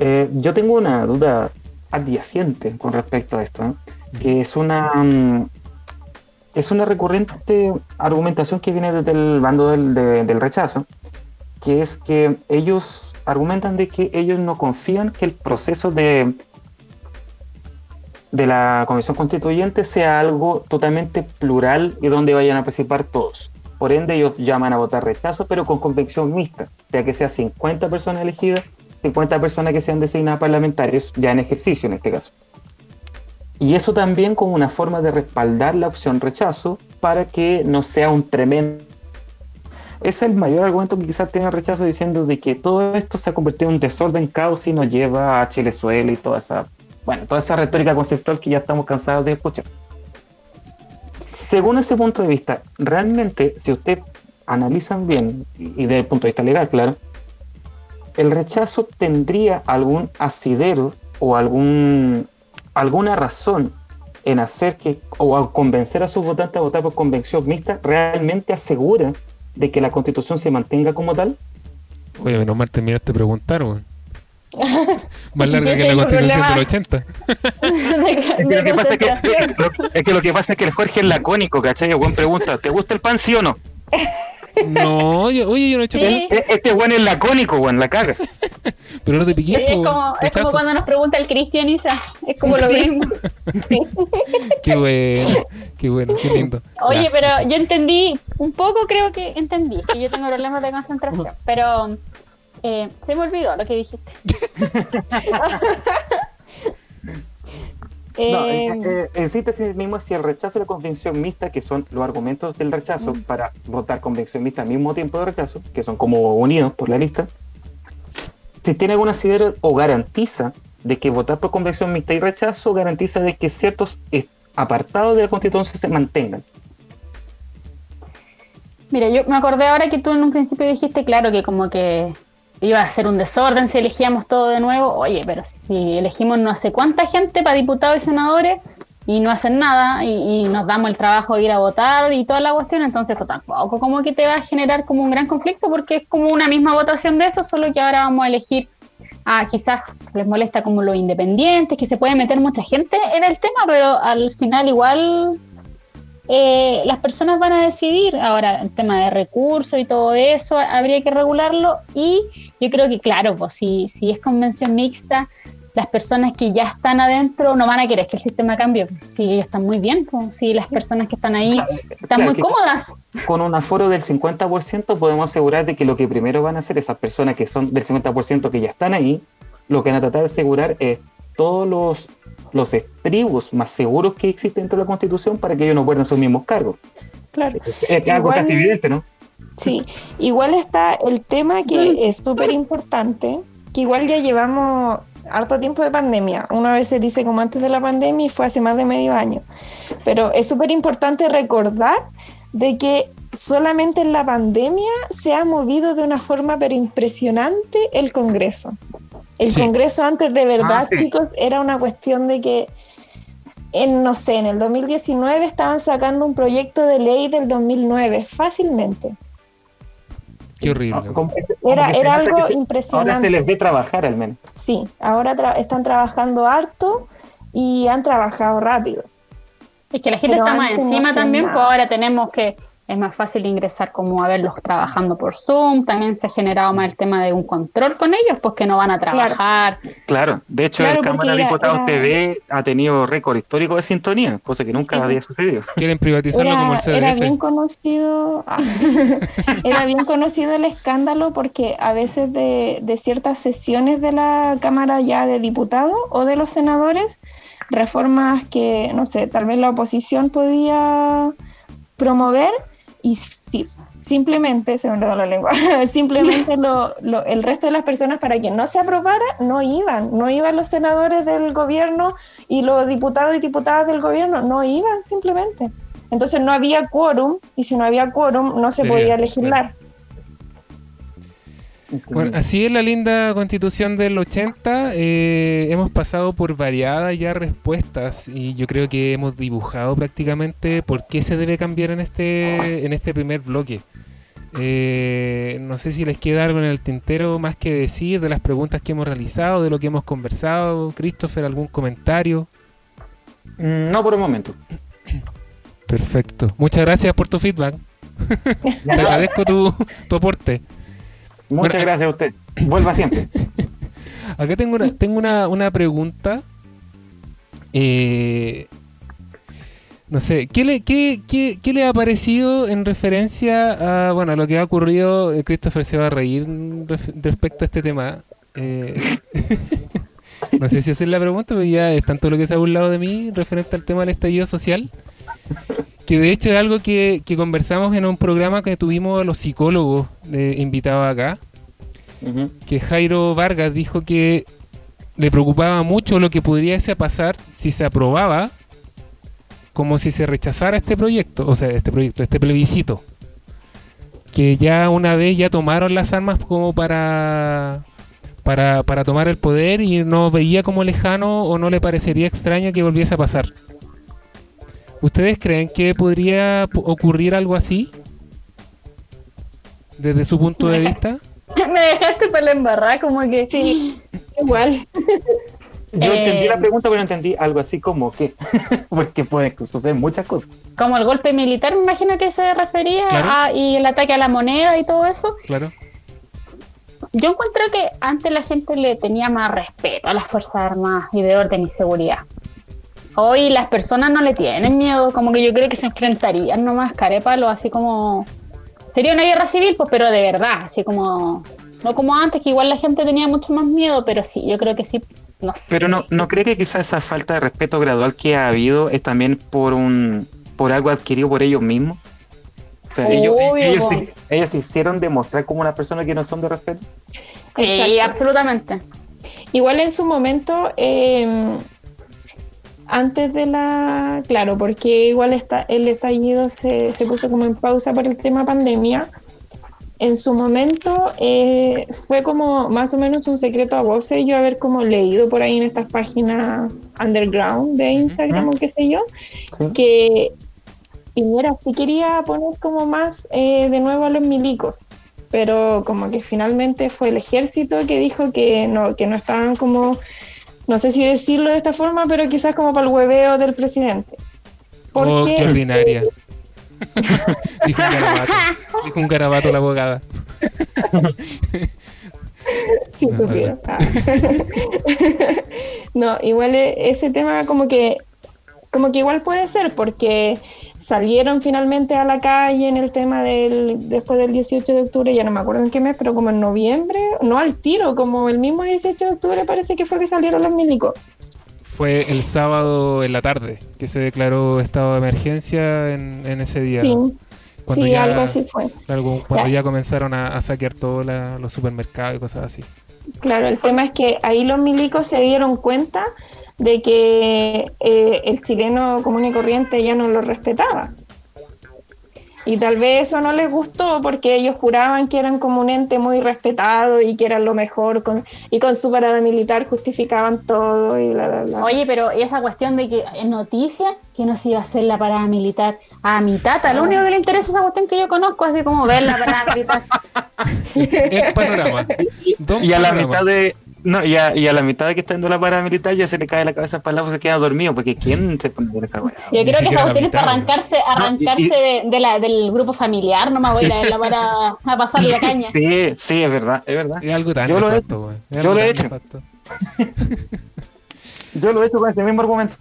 Eh, yo tengo una duda adyacente con respecto a esto, que es una mm, es una recurrente argumentación que viene desde el bando del, de- del rechazo, que es que ellos argumentan de que ellos no confían que el proceso de de la Comisión Constituyente sea algo totalmente plural y donde vayan a participar todos. Por ende, ellos llaman a votar rechazo, pero con convención mixta, ya que sea 50 personas elegidas 50 personas que sean designadas parlamentarios, ya en ejercicio en este caso. Y eso también como una forma de respaldar la opción rechazo para que no sea un tremendo... Es el mayor argumento que quizás tiene el rechazo diciendo de que todo esto se ha convertido en un desorden, caos y nos lleva a Chilezuela y toda esa, bueno, toda esa retórica conceptual que ya estamos cansados de escuchar. Según ese punto de vista, realmente, si usted analizan bien, y desde el punto de vista legal, claro, el rechazo tendría algún asidero o algún alguna razón en hacer que o a convencer a sus votantes a votar por convención mixta realmente asegura de que la constitución se mantenga como tal Oye, menos mal terminaste de preguntar, weón. Más larga que la constitución del 80. es que, lo que pasa es, que, es que lo que pasa es que el Jorge es lacónico ¿cachai? el buen pregunta ¿te gusta el pan sí o no? No, yo- oye, yo no he hecho Sí. E- este buen es lacónico weón la caga Pero no te piqué, Sí, es, como, es como cuando nos pregunta el Cristian Isa, es como lo mismo. Qué bueno, qué bueno, qué lindo. Oye, Ya. pero yo entendí, un poco creo que entendí, que yo tengo problemas de concentración, pero eh, se me olvidó lo que dijiste. No, Eh, eh, eh, en síntesis mismo, si el rechazo y la convención mixta, que son los argumentos del rechazo para votar convención mixta al mismo tiempo de rechazo, que son como unidos por la lista, si tiene algún asidero o garantiza de que votar por convención mixta y rechazo garantiza de que ciertos apartados de la constitución se mantengan. Mira, yo me acordé ahora que tú en un principio dijiste, claro, que como que iba a ser un desorden si elegíamos todo de nuevo. Oye, pero si elegimos no sé cuánta gente para diputados y senadores y no hacen nada y, nos damos el trabajo de ir a votar y toda la cuestión, entonces pues, tampoco como que te va a generar como un gran conflicto porque es como una misma votación de eso, solo que ahora vamos a elegir a quizás les molesta como los independientes, que se puede meter mucha gente en el tema, pero al final igual eh, las personas van a decidir. Ahora, el tema de recursos y todo eso, habría que regularlo. Y yo creo que, claro, pues si, si es convención mixta, las personas que ya están adentro no van a querer que el sistema cambie. Si ellos están muy bien, pues si las personas que están ahí están Claro, muy cómodas. Con un aforo del 50% podemos asegurar de que lo que primero van a hacer esas personas que son del 50% que ya están ahí, lo que van a tratar de asegurar es todos los, los estribos más seguros que existen dentro de la Constitución para que ellos no pierdan sus mismos cargos. claro. Es algo Igual- casi evidente, ¿no? Sí, igual está el tema que es súper importante, que igual ya llevamos harto tiempo de pandemia. Una vez se dice como antes de la pandemia y fue hace más de medio año. Pero es súper importante recordar de que solamente en la pandemia se ha movido de una forma pero impresionante el Congreso. El Sí. Congreso antes de verdad, Ah, sí. chicos, era una cuestión de que en, no sé, en el 2019 estaban sacando un proyecto de ley del 2009, fácilmente. Qué horrible. Ah, Era, algo se- Ahora se impresionante. les ve trabajar al menos. Sí, ahora tra- están trabajando harto y han trabajado rápido. Es que la gente Pero está más no encima también, nada. pues ahora tenemos que, es más fácil ingresar como a verlos trabajando por Zoom, también se ha generado más el tema de un control con ellos, pues que no van a trabajar. Claro, de hecho Claro, el Cámara de Diputados era- TV ha tenido récord histórico de sintonía, cosa que nunca Sí. había sucedido. Quieren privatizarlo como el Era, era bien CDF. conocido, ah, era bien conocido el escándalo porque a veces de, de ciertas sesiones de la Cámara ya de Diputados o de los senadores, reformas que, no sé, tal vez la oposición podía promover, y sí, simplemente, se me enredó la lengua, simplemente lo, lo- el resto de las personas para que no se aprobara no iban, no iban los senadores del gobierno y los diputados y diputadas del gobierno, no iban simplemente. Entonces no había quórum y si no había quórum no se podía legislar. Bueno, así es la linda constitución del 80. eh, hemos pasado por variadas ya respuestas y yo creo que hemos dibujado prácticamente por qué se debe cambiar en este, en este primer bloque. Eh, no sé si les queda algo en el tintero más que decir de las preguntas que hemos realizado, de lo que hemos conversado. Christopher, ¿algún comentario? Mm, No por el momento. Perfecto. Muchas gracias por tu feedback. Te agradezco tu, tu aporte. Muchas Bueno, gracias a usted. Vuelva siempre. Acá tengo una, tengo una, una pregunta. Eh, no sé, ¿qué le, qué, qué, qué le ha parecido en referencia a, bueno, a lo que ha ocurrido? Eh, Christopher se va a reír respecto a este tema. Eh, no sé si hacer la pregunta, pero ya es tanto lo que se ha burlado de mí referente al tema del estallido social. Que de hecho es algo que, que conversamos en un programa que tuvimos a los psicólogos eh, invitados acá que Jairo Vargas dijo que le preocupaba mucho lo que pudiese pasar si se aprobaba como si se rechazara este proyecto, o sea, este proyecto, este plebiscito. Que ya una vez ya tomaron las armas como para, para, para tomar el poder y no veía como lejano o no le parecería extraño que volviese a pasar. ¿Ustedes creen que podría ocurrir algo así? Desde su punto de vista. Me dejaste para la embarrada, como que Sí, igual. Yo Eh, entendí la pregunta, pero entendí algo así como que, porque puede suceder muchas cosas. Como el golpe militar, me imagino que se refería Claro. a, y el ataque a la moneda y todo eso. Claro. Yo encuentro que antes la gente le tenía más respeto a las Fuerzas Armadas y de orden y seguridad. Hoy las personas no le tienen miedo, como que yo creo que se enfrentarían nomás carépalo, así como... Sería una guerra civil, pues, pero de verdad, así como... No como antes, que igual la gente tenía mucho más miedo, pero sí, yo creo que sí, no sé. Pero no, ¿no cree que quizás esa falta de respeto gradual que ha habido es también por un por algo adquirido por ellos mismos? O sea, ellos, Obvio, ellos, po. se- ellos se hicieron demostrar como una persona que no son de respeto. Sí, Exacto. absolutamente. Igual en su momento, eh, antes de la. Claro, porque igual está, el estallido se, se puso como en pausa por el tema pandemia. En su momento eh, fue como más o menos un secreto a voces yo haber como leído por ahí en estas páginas underground de Instagram o qué sé yo, ¿sí? que Piñera sí quería poner como más eh, de nuevo a los milicos, pero como que finalmente fue el ejército que dijo que no, que no estaban como, no sé si decirlo de esta forma, pero quizás como para el hueveo del presidente. Oh, qué ordinaria. dijo un garabato. Dijo un garabato la abogada. Sí, No, supiera. Ah. no, igual e- ese tema como que como que igual puede ser porque salieron finalmente a la calle en el tema del después del 18 de octubre, ya no me acuerdo en qué mes, pero como en noviembre, no al tiro, como el mismo 18 de octubre parece que fue que salieron los milicos. Fue el sábado en la tarde que se declaró estado de emergencia en, en ese día. Sí, Cuando sí, ya- algo así fue. Claro, cuando Ya. ya comenzaron a, a saquear todos los supermercados y cosas así. Claro, el tema es que ahí los milicos se dieron cuenta de que eh, el chileno común y corriente ya no lo respetaba. Y tal vez eso no les gustó porque ellos juraban que eran como un ente muy respetado y que eran lo mejor con, y con su parada militar justificaban todo y bla, bla, bla. Oye, pero esa cuestión de que en noticias que no se iba a hacer la parada militar. A mi tata, lo único que le interesa es esa cuestión que yo conozco, así como ver la parada militar. El panorama. Don Y a la mitad de no, y a, y a la mitad de que está en la paramilitar ya se le cae la cabeza para el lado, se queda dormido, porque ¿quién se pone con esa weá? Yo Ni creo que esa la cuestión es para arrancarse, No, y- arrancarse y- de, de la, del grupo familiar, no me voy a ir a verla para a pasar la caña. Sí, sí, es verdad, es verdad. Es algo tan Yo lo he hecho. Yo lo he hecho. Yo lo he hecho con ese mismo argumento.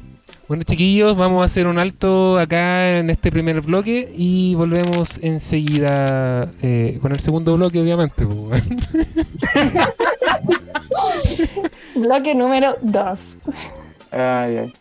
Bueno, chiquillos, vamos a hacer un alto acá en este primer bloque y volvemos enseguida eh, con el segundo bloque, obviamente. Bloque número 2. Ay, ay.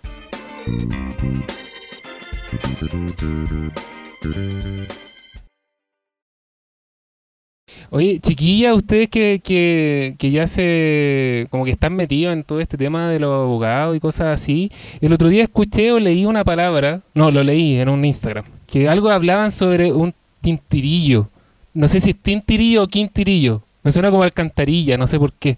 Oye, chiquilla, ustedes que, que, que ya se. como que están metidos en todo este tema de los abogados y cosas así. El otro día escuché o leí una palabra, no, lo leí en un Instagram, que algo hablaban sobre un tintirillo. No sé si es tintirillo o quintirillo. Me suena como alcantarilla, no sé por qué.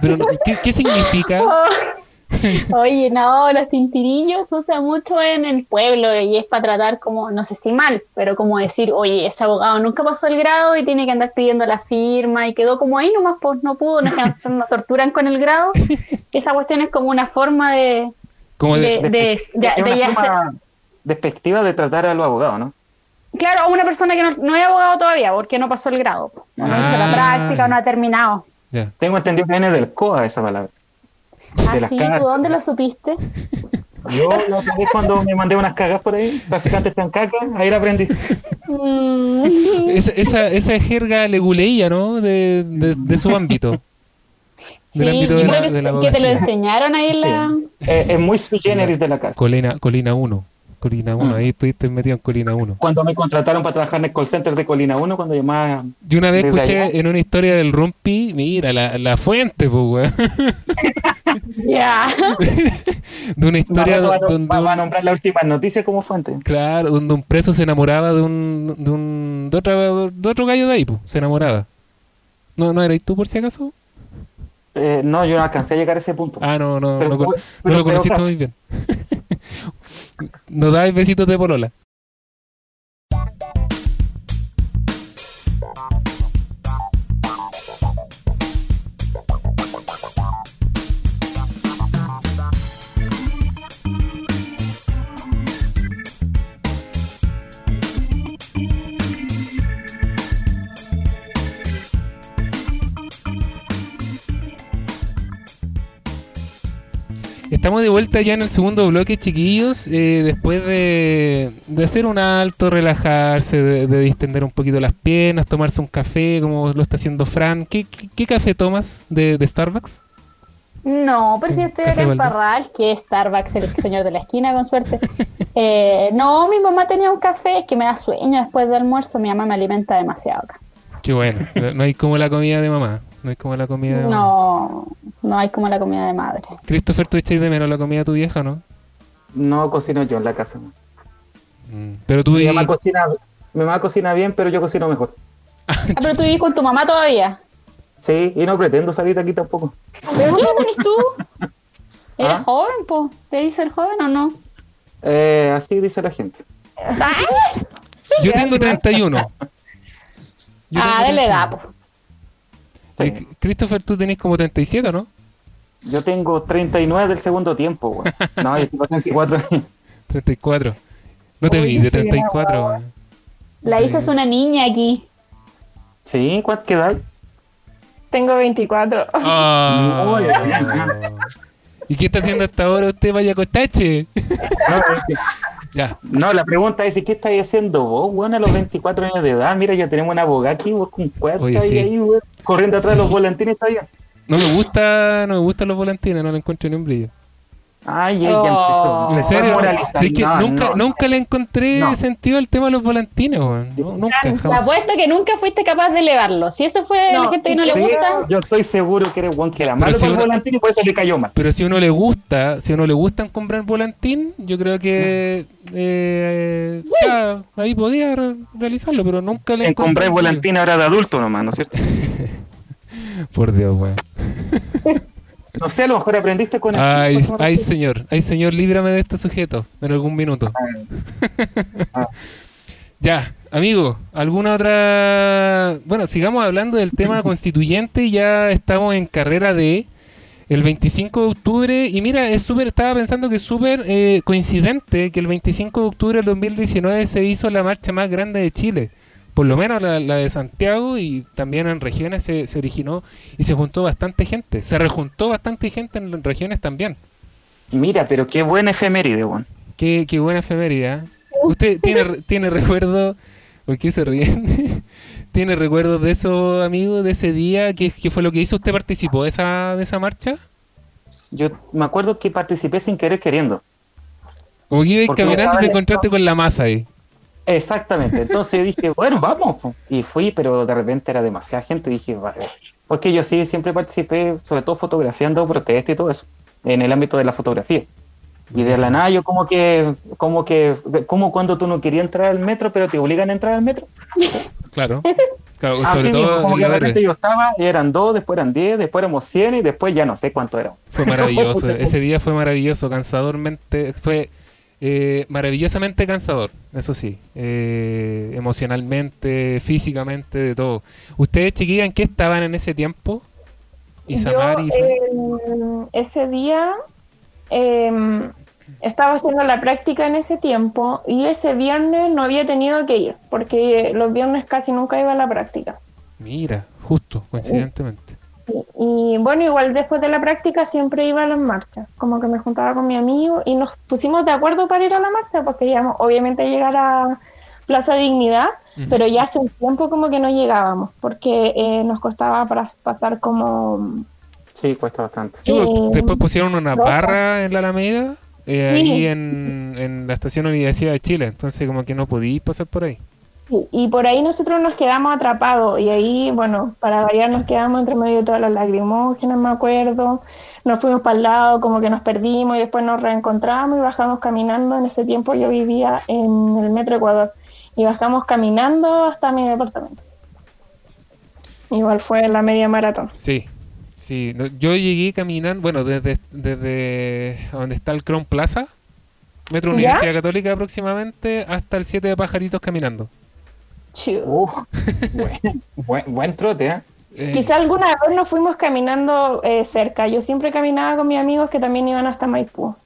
Pero, ¿qué, qué significa? Oye, no, los tintirillos se usa mucho en el pueblo y es para tratar como, no sé si mal, pero como decir, oye, ese abogado nunca pasó el grado y tiene que andar pidiendo la firma y quedó como ahí nomás, pues no pudo, no es que nos torturan con el grado. Esa cuestión es como una forma de... Como de, de, de- de- es de una forma despectiva de tratar a los abogados, ¿no? Claro, a una persona que no, no es abogado todavía porque no pasó el grado, no hizo Ah. la práctica, no ha terminado. ya. Tengo entendido que viene del COA esa palabra. Ah, sí. ¿tú dónde lo supiste? Yo la otra vez cuando me mandé unas cagas por ahí, traficantes en caca, ahí la aprendí. Mm. Esa, esa, esa es jerga leguleía, ¿no? De, de, de su ámbito. Sí, Del ámbito yo de creo la, que, de la que te lo enseñaron ahí en la... Eh, es muy sui generis de la casa. Colina, Colina 1. Colina 1, Mm. ahí estuviste metido en Colina 1. Cuando me contrataron para trabajar en el call center de Colina 1, cuando llamaba... Yo una vez escuché allá. en una historia del Rumpi, mira, la, la fuente, pues, weón. Ya. De una historia va, donde, va- va a nombrar las últimas noticias como fuente. claro, donde un preso se enamoraba de un, de un, de, otra- de otro gallo de ahí, pues, se enamoraba. ¿No, ¿No erais tú por si acaso? Eh, no, yo no alcancé a llegar a ese punto. Ah, no, no, Pero no, no pero- lo conociste muy bien. Nos dais besitos de polola. Estamos de vuelta ya en el segundo bloque, chiquillos, eh, después de, de hacer un alto, relajarse, de, de distender un poquito las piernas, tomarse un café, como lo está haciendo Fran. ¿Qué, qué, qué café tomas de, de Starbucks? No, pero si estoy acá en. Parral, que es Starbucks, el señor de la esquina, con suerte. Eh, no, mi mamá tenía un café, es que me da sueño después del almuerzo, mi mamá me alimenta demasiado acá. Qué bueno, no no hay como la comida de mamá. No hay como la comida de. No, no hay como la comida de madre. Christopher, ¿tú echáis de menos la comida de tu vieja no? No cocino yo en la casa. Mm, Pero tú Mi y- mamá cocina, mi mamá cocina bien, pero yo cocino mejor. Ah, pero tú vivís con tu mamá todavía. Sí, y no pretendo salir de aquí tampoco. ¿Pero qué tenés tú? ¿Eres ¿Ah? joven, po? ¿Te dice el joven o no? Eh, así dice la gente. ¡Ay! Yo tengo 31. Yo Ah, tengo de la 31. edad, po. Christopher, tú tenés como 37, ¿no? Yo tengo 39 del segundo tiempo, güey. No, yo tengo 34 años. 34. No te Uy, vi, de sí, 34. no. weón. La Isa es una niña aquí. Sí, ¿cuánto queda? Tengo 24. Ah. No, ya, ¿Y qué está haciendo hasta ahora usted, vaya costache? No, es que- Ya. no, la pregunta es, ¿y ¿qué estáis haciendo vos, weón, a los 24 años de edad? Mira, ya tenemos una abogada aquí, vos con y sí. ahí, weón, corriendo atrás de los volantines, bien. No me gusta, no me gustan los volantines, no le encuentro ni un brillo. Ay, ya Oh. empezó. En serio, es que No, nunca, no. nunca le encontré No. sentido al tema de los volantines, weón. No, nunca, Te jamás. apuesto que nunca fuiste capaz de elevarlo. Si eso fue No, la gente que no le Sí, gusta, yo estoy seguro que eres weón que era Pero malo si con el uno- volantín y por eso le cayó mal. Pero si uno le gusta, si a uno le gustan comprar volantín, yo creo que eh, o sea, ahí podía re- realizarlo, pero nunca le En el brillo. volantín ahora de adulto nomás, ¿no es cierto? Por Dios, weón. No sé, a lo mejor aprendiste con el Ay, ay, señor, ay, señor, líbrame de este sujeto en algún minuto. Ah. Ya, amigo, ¿alguna otra...? Bueno, sigamos hablando del tema constituyente, ya estamos en carrera de el 25 de octubre, y mira, es súper, estaba pensando que es súper eh, coincidente que el 25 de octubre del 2019 se hizo la marcha más grande de Chile, por lo menos la, la de Santiago, y también en regiones se, se originó y se juntó bastante gente, se rejuntó bastante gente en regiones también. Mira, pero qué buena efeméride, weón. Qué, qué buena efeméride, ¿eh? ¿Usted tiene, tiene recuerdo? ¿Por qué se ríen? ¿Tiene recuerdos de eso, amigo, de ese día? ¿Qué, qué fue lo que hizo? ¿Usted participó de esa, de esa marcha? Yo me acuerdo que participé sin querer queriendo. Como que ibas caminando y te en- encontraste con la masa ahí. Exactamente. Entonces dije, bueno, vamos. Y fui, pero de repente era demasiada gente. Dije, vale. Porque yo sí siempre participé, sobre todo fotografiando protestas y todo eso, en el ámbito de la fotografía. Y de la nada yo como que, como que, como cuando tú no querías entrar al metro, pero te obligan a entrar al metro. Claro. claro Así sobre mismo, todo como en que de repente yo estaba, y eran dos, después eran diez, después éramos cien y después ya no sé cuánto eran. Fue maravilloso. Ese día fue maravilloso, cansadormente. Fue eh, maravillosamente cansador, eso sí. eh, emocionalmente, físicamente, de todo. ¿Ustedes, chiquillas, en qué estaban en ese tiempo? Isamar y Yo, eh, ese día eh, estaba haciendo la práctica en ese tiempo y ese viernes no había tenido que ir porque los viernes casi nunca iba a la práctica. Mira, justo, coincidentemente. Y, y, bueno, igual después de la práctica siempre iba a las marchas, como que me juntaba con mi amigo y nos pusimos de acuerdo para ir a la marcha porque queríamos obviamente llegar a Plaza Dignidad, pero ya hace un tiempo como que no llegábamos porque eh, nos costaba para pasar como... Sí, cuesta bastante. Sí, pues, Eh, después pusieron una ropa. barra en la Alameda, eh, Sí. ahí en, en la estación Universidad de Chile, entonces como que no podí pasar por ahí. Sí, y por ahí nosotros nos quedamos atrapados y ahí, bueno, para variar nos quedamos entre medio de todas las lagrimógenas, me acuerdo. Nos fuimos para el lado, como que nos perdimos y después nos reencontramos y bajamos caminando. En ese tiempo yo vivía en el Metro Ecuador y bajamos caminando hasta mi departamento. Igual fue la media maratón. Sí, sí. yo llegué caminando, bueno, desde, desde donde está el Crown Plaza, Metro ¿Ya? Universidad Católica aproximadamente, hasta el 7 de Pajaritos caminando. Buen, buen, buen trote, ¿eh? Eh, Quizá alguna vez nos fuimos caminando eh, cerca. Yo siempre caminaba con mis amigos que también iban hasta Maipú.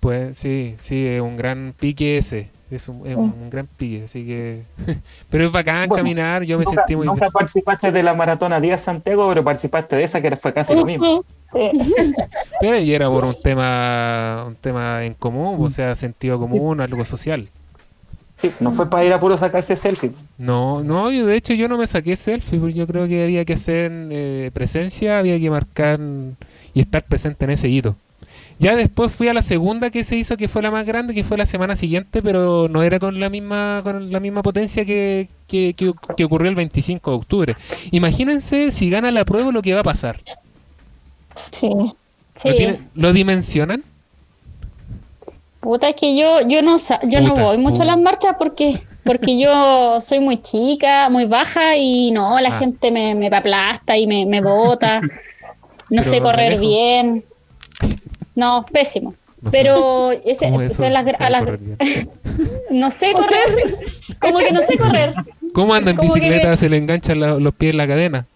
Pues sí, sí, es un gran pique ese. Es un, es un gran pique, así que... pero es bacán Bueno, caminar, yo me nunca, sentí muy nunca participaste de la maratona Díaz Santiago, pero participaste de esa que fue casi lo mismo. Sí. Pero y era por un tema un tema en común, o sea, sentido común, algo social. Sí, no fue para ir a puro sacarse selfie. No, no, yo de hecho yo no me saqué selfie, porque yo creo que había que hacer eh, presencia, había que marcar y estar presente en ese hito. Ya después fui a la segunda que se hizo, que fue la más grande, que fue la semana siguiente, pero no era con la misma con la misma potencia que, que, que- que ocurrió el 25 de octubre. Imagínense si gana la prueba lo que va a pasar. Sí. Sí. ¿Lo, tienen- ¿lo dimensionan? Puta, es que yo, yo no yo no voy mucho puta. a las marchas porque, porque yo soy muy chica, muy baja y no, la Ah. gente me, me aplasta y me, me bota. No Pero sé correr bien. No, pésimo. No sé. Pero no sé correr. Como que no sé correr. ¿Cómo anda en Como que- bicicleta? Se le enganchan la- los pies en la cadena.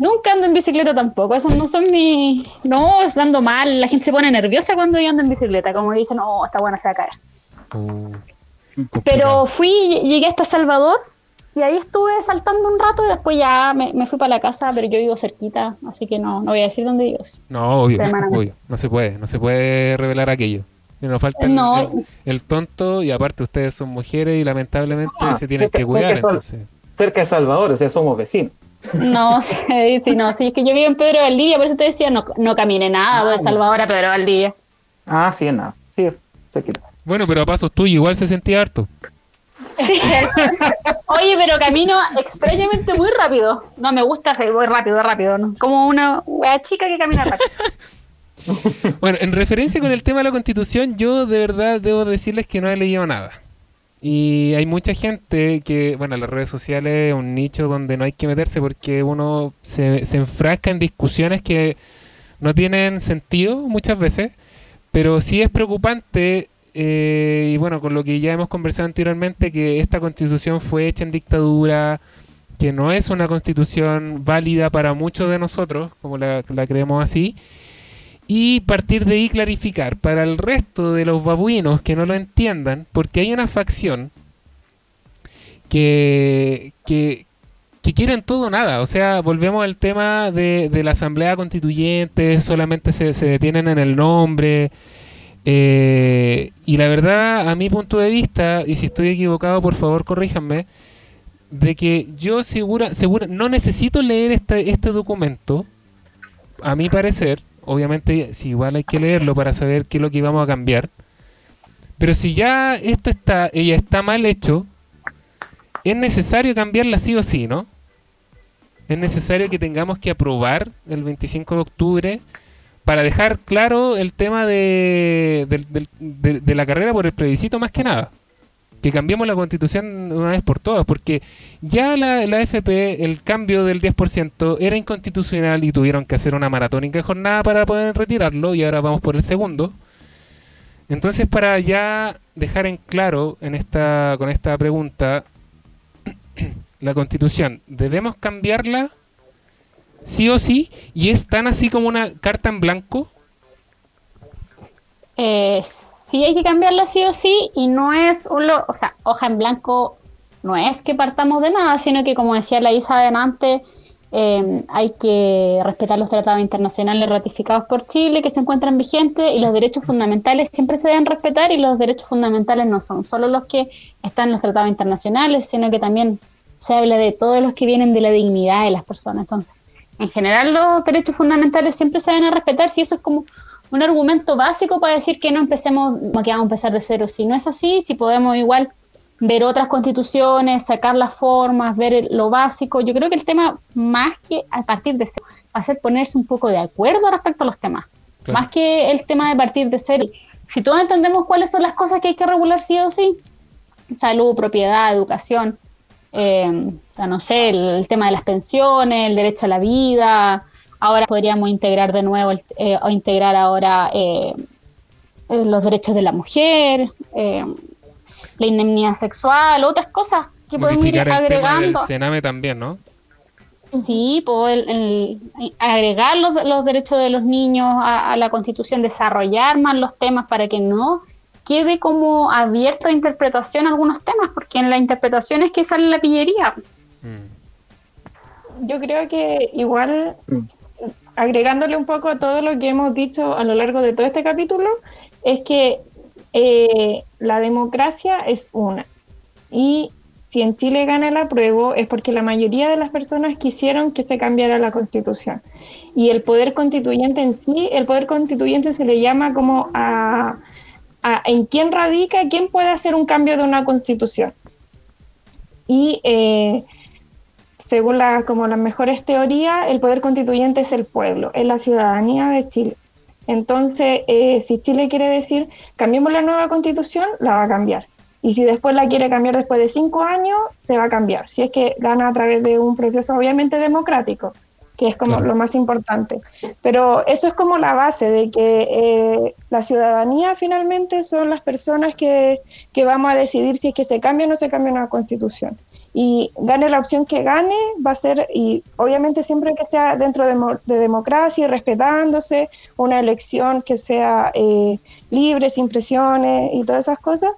Nunca ando en bicicleta tampoco. Esos no son mis. No, ando mal. La gente se pone nerviosa cuando yo ando en bicicleta. Como que dicen, no, está buena esa cara. Uh, Pero fui, llegué hasta Salvador y ahí estuve saltando un rato y después ya me, me fui para la casa, pero yo vivo cerquita, así que no, no voy a decir dónde vivo. No, obvio, obvio. No se puede, no se puede revelar aquello. Y Nos falta el, No. el- el tonto y aparte ustedes son mujeres y lamentablemente Ah, se tienen que- cuidar. Entonces, Cerca de Salvador, o sea, somos vecinos. No, sí, sí, no, sí, es que yo vivo en Pedro Valdivia, por eso te decía, no, no camine nada de Ah, Salvador a Pedro Valdivia. Ah, sí, nada. Sí, quita. bueno, pero a pasos tuyos igual se sentía harto. Sí. Oye, pero camino extrañamente muy rápido. No me gusta, voy rápido, rápido, ¿no? Como una wea chica que camina rápido. Bueno, en referencia con el tema de la constitución, yo de verdad debo decirles que no he leído nada. Y hay mucha gente que, bueno, las redes sociales es un nicho donde no hay que meterse porque uno se, se enfrasca en discusiones que no tienen sentido muchas veces, pero sí es preocupante, eh, y bueno, con lo que ya hemos conversado anteriormente, que esta constitución fue hecha en dictadura, que no es una constitución válida para muchos de nosotros, como la, la creemos así, y partir de ahí clarificar para el resto de los babuinos que no lo entiendan, porque hay una facción que, que, que quieren todo o nada. O sea, volvemos al tema de, de la asamblea constituyente, solamente se, se detienen en el nombre. eh, y la verdad, a mi punto de vista, y si estoy equivocado, por favor corríjanme, de que yo segura, segura no necesito leer este, este documento, a mi parecer, obviamente si igual hay que leerlo para saber qué es lo que vamos a cambiar, Pero si ya esto está, ella está mal hecho, es necesario cambiarla sí o sí, ¿no? Es necesario que tengamos que aprobar el 25 de octubre para dejar claro el tema de, de- de la carrera por el plebiscito más que nada. Que cambiemos la constitución una vez por todas, porque ya la, la FP, el cambio del 10% era inconstitucional y tuvieron que hacer una maratónica jornada para poder retirarlo y ahora vamos por el segundo. Entonces, para ya dejar en claro en esta, con esta pregunta, la constitución, ¿debemos cambiarla sí o sí? ¿Y es tan así como una carta en blanco? Eh, sí hay que cambiarla sí o sí y no es un o sea, hoja en blanco no es que partamos de nada, sino que como decía la Isa adelante, eh, hay que respetar los tratados internacionales ratificados por Chile que se encuentran vigentes y los derechos fundamentales siempre se deben respetar y los derechos fundamentales no son solo los que están en los tratados internacionales, sino que también se habla de todos los que vienen de la dignidad de las personas. Entonces, en general los derechos fundamentales siempre se deben respetar si eso es como un argumento básico para decir que no empecemos, que vamos a empezar de cero. Si no es así, si podemos igual ver otras constituciones, sacar las formas, ver lo básico. Yo creo que el tema, más que a partir de cero, va a ser ponerse un poco de acuerdo respecto a los temas. Claro. Más que el tema de partir de cero. Si todos entendemos cuáles son las cosas que hay que regular sí o sí, salud, propiedad, educación, eh, o sea, no sé, el, el tema de las pensiones, el derecho a la vida. Ahora podríamos integrar de nuevo, el- eh, o integrar ahora eh, eh, los derechos de la mujer, eh, la indemnidad sexual, otras cosas que podemos ir el tema del agregando. Sename también, ¿no? Sí, pues el- el- agregar los, los derechos de los niños a, a la Constitución, desarrollar más los temas para que no quede como abierto a interpretación algunos temas, porque en la interpretación es que sale la pillería. Mm. Yo creo que igual, Mm. Agregándole un poco a todo lo que hemos dicho a lo largo de todo este capítulo, es que eh, la democracia es una. Y si en Chile gana el apruebo es porque la mayoría de las personas quisieron que se cambiara la constitución. Y el poder constituyente en sí, el poder constituyente se le llama como a, en quién radica, quién puede hacer un cambio de una constitución. Y eh, según la, como las mejores teorías, el poder constituyente es el pueblo, es la ciudadanía de Chile. Entonces, eh, si Chile quiere decir, cambiemos la nueva constitución, la va a cambiar. Y si después la quiere cambiar después de cinco años, se va a cambiar. Si es que gana a través de un proceso obviamente democrático, que es como Claro. lo más importante. Pero eso es como la base de que eh, la ciudadanía finalmente son las personas que, que vamos a decidir si es que se cambia o no se cambia una constitución y gane la opción que gane, va a ser, y obviamente siempre que sea dentro de, mo- de democracia y respetándose, una elección que sea eh, libre, sin presiones y todas esas cosas,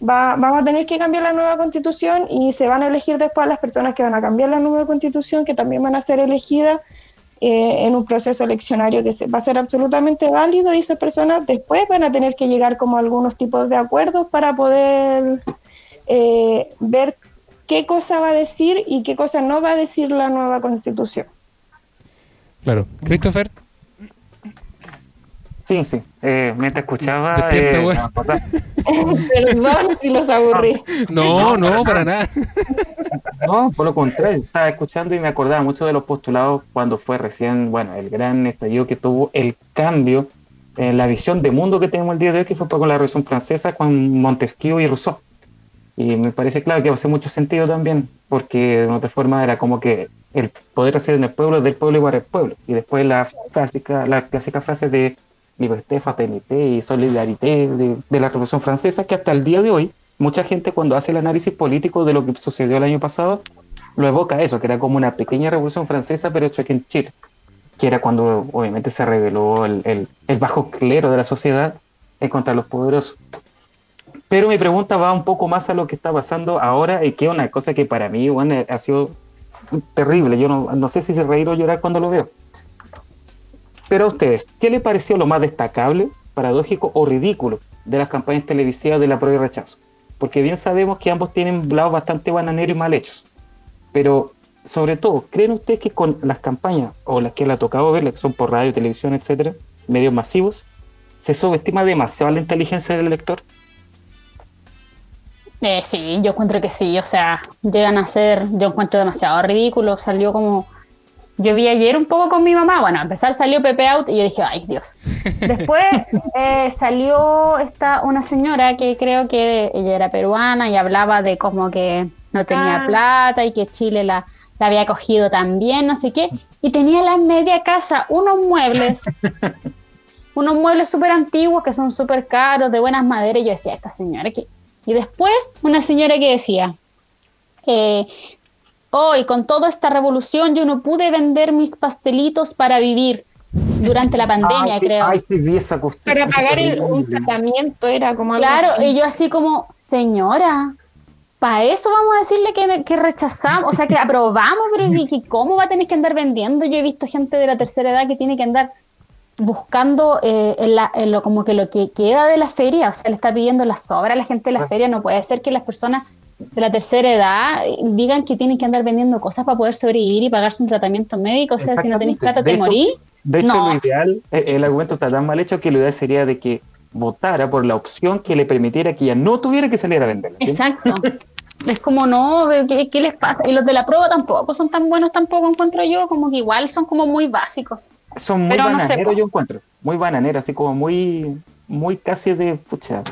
va, vamos a tener que cambiar la nueva constitución y se van a elegir después las personas que van a cambiar la nueva constitución, que también van a ser elegidas eh, en un proceso eleccionario que se, va a ser absolutamente válido y esas personas después van a tener que llegar como a algunos tipos de acuerdos para poder eh, ver qué cosa va a decir y qué cosa no va a decir la nueva constitución. Claro. Christopher, Sí, sí. Eh, mientras escuchaba, eh, acordaba- Perdón si los aburrí. no, no, para nada. No, por lo contrario, estaba escuchando y me acordaba mucho de los postulados cuando fue recién, bueno, el gran estallido que tuvo el cambio en la visión de mundo que tenemos el día de hoy, que fue con la Revolución Francesa, con Montesquieu y Rousseau. Y me parece claro que hacer mucho sentido también, porque de otra forma era como que el poder hacer en el pueblo, del pueblo igual al pueblo. Y después la clásica, la clásica frase de liberté, fraternité y solidarité de, la Revolución Francesa, que hasta el día de hoy, mucha gente cuando hace el análisis político de lo que sucedió el año pasado, lo evoca eso, que era como una pequeña Revolución Francesa, pero hecho aquí en Chile, que era cuando obviamente se reveló el, el- el bajo clero de la sociedad en contra de los poderosos. Pero mi pregunta va un poco más a lo que está pasando ahora y que es una cosa que para mí bueno, ha sido terrible. Yo no, no sé si se reír o llorar cuando lo veo. Pero a ustedes, ¿qué les pareció lo más destacable, paradójico o ridículo de las campañas televisivas de la prueba y rechazo? Porque bien sabemos que ambos tienen lados bastante bananeros y mal hechos. Pero, sobre todo, ¿creen ustedes que con las campañas o las que le ha tocado ver, las que son por radio, televisión, etcétera, medios masivos, se subestima demasiado la inteligencia del elector? Eh, sí, yo encuentro que sí, o sea, llegan a ser, yo encuentro demasiado ridículo, salió como, yo vi ayer un poco con mi mamá, bueno, a empezar salió Pepe Out y yo dije, ay Dios. Después eh, salió esta, una señora que creo que ella era peruana y hablaba de como que no tenía Ah. plata y que Chile la, la había cogido también, no sé qué, y tenía en la media casa unos muebles, unos muebles súper antiguos que son súper caros, de buenas maderas, y yo decía, esta señora que... Y después una señora que decía, eh, hoy con toda esta revolución yo no pude vender mis pastelitos para vivir durante la pandemia, Ay, creo. Ay, sí, esa. Para pagar el, un tratamiento era como algo Claro, así. y yo así como, señora, para eso vamos a decirle que, que rechazamos, o sea, que aprobamos, pero ¿y ¿cómo va a tener que andar vendiendo? Yo he visto gente de la tercera edad que tiene que andar buscando eh, en la- en lo, como que lo que queda de la feria, o sea, le está pidiendo la sobra a la gente de la feria, no puede ser que las personas de la tercera edad eh, digan que tienen que andar vendiendo cosas para poder sobrevivir y pagarse un tratamiento médico, o sea, si no Exactamente. plata De te hecho, morís. De hecho, No. lo ideal, eh, el argumento está tan mal hecho que lo ideal sería de que votara por la opción que le permitiera que ella no tuviera que salir a venderla. ¿entiendes? Exacto. Es como, no, ¿qué, qué les pasa? Y los de la prueba tampoco son tan buenos, tampoco encuentro yo, como que igual son como muy básicos. Son muy Pero no sé, bananeros, yo encuentro. Muy bananeros, así como muy, muy casi de pucha.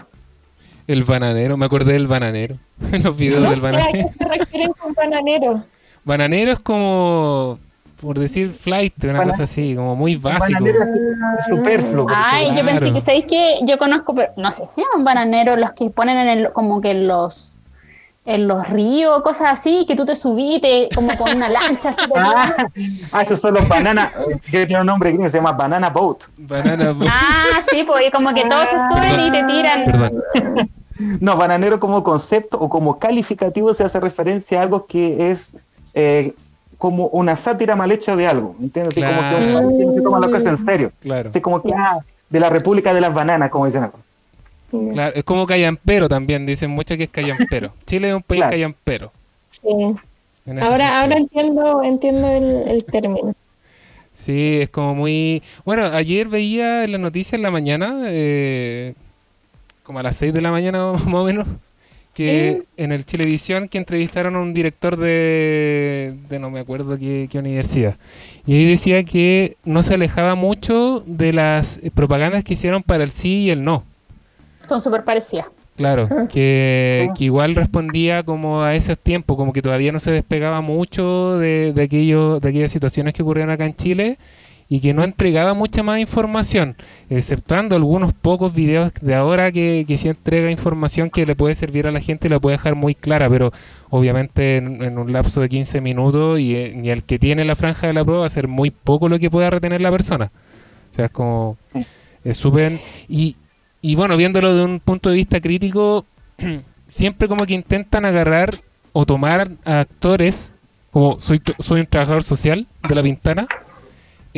El bananero, me acordé del bananero. Los videos No del sé a bananero. qué se refieren con bananero. Bananero es como, por decir flight, una cosa así, como muy básico. Bananero así, superfluo. Ay, yo pensé que, ¿sabéis que Yo conozco, pero no sé si llaman bananeros los que ponen en el, como que en los en los ríos, cosas así, que tú te subís, te- como con una lancha. así, Ah, ah, esos son los bananas, que tiene un nombre gringo, se llama Banana Boat. Banana boat. Ah, sí, pues y como que todos se suben y te tiran. Perdón. No, bananero como concepto o como calificativo se hace referencia a algo que es eh, como una sátira mal hecha de algo, ¿entiendes? Así como que un Claro. país que no se toma las cosas en serio. Claro. Así como que, ah, de la República de las Bananas, como dicen acá. Claro, es como callampero también, dicen mucho que es callampero. Chile es un país Claro. callampero. Sí. Ahora, sentido. ahora entiendo, entiendo el, el término. Sí, es como muy... Bueno, ayer veía en las noticias en la mañana, eh, como a las 6 de la mañana más o menos, que en el Chilevisión que entrevistaron a un director de, de no me acuerdo qué, qué universidad. Y ahí decía que no se alejaba mucho de las propagandas que hicieron para el sí y el no. Son súper parecidas. Claro, que, Sí. que igual respondía como a esos tiempos, como que todavía no se despegaba mucho de, de, aquello, de aquellas situaciones que ocurrieron acá en Chile y que no entregaba mucha más información, exceptuando algunos pocos videos de ahora que, que sí entrega información que le puede servir a la gente y la puede dejar muy clara, pero obviamente en, en un lapso de 15 minutos y, eh, y el que tiene la franja de la prueba va a ser muy poco lo que pueda retener la persona. O sea, es como... Es súper... Y, y bueno, viéndolo de un punto de vista crítico, siempre como que intentan agarrar o tomar a actores, como soy, soy un trabajador social de la Pintana,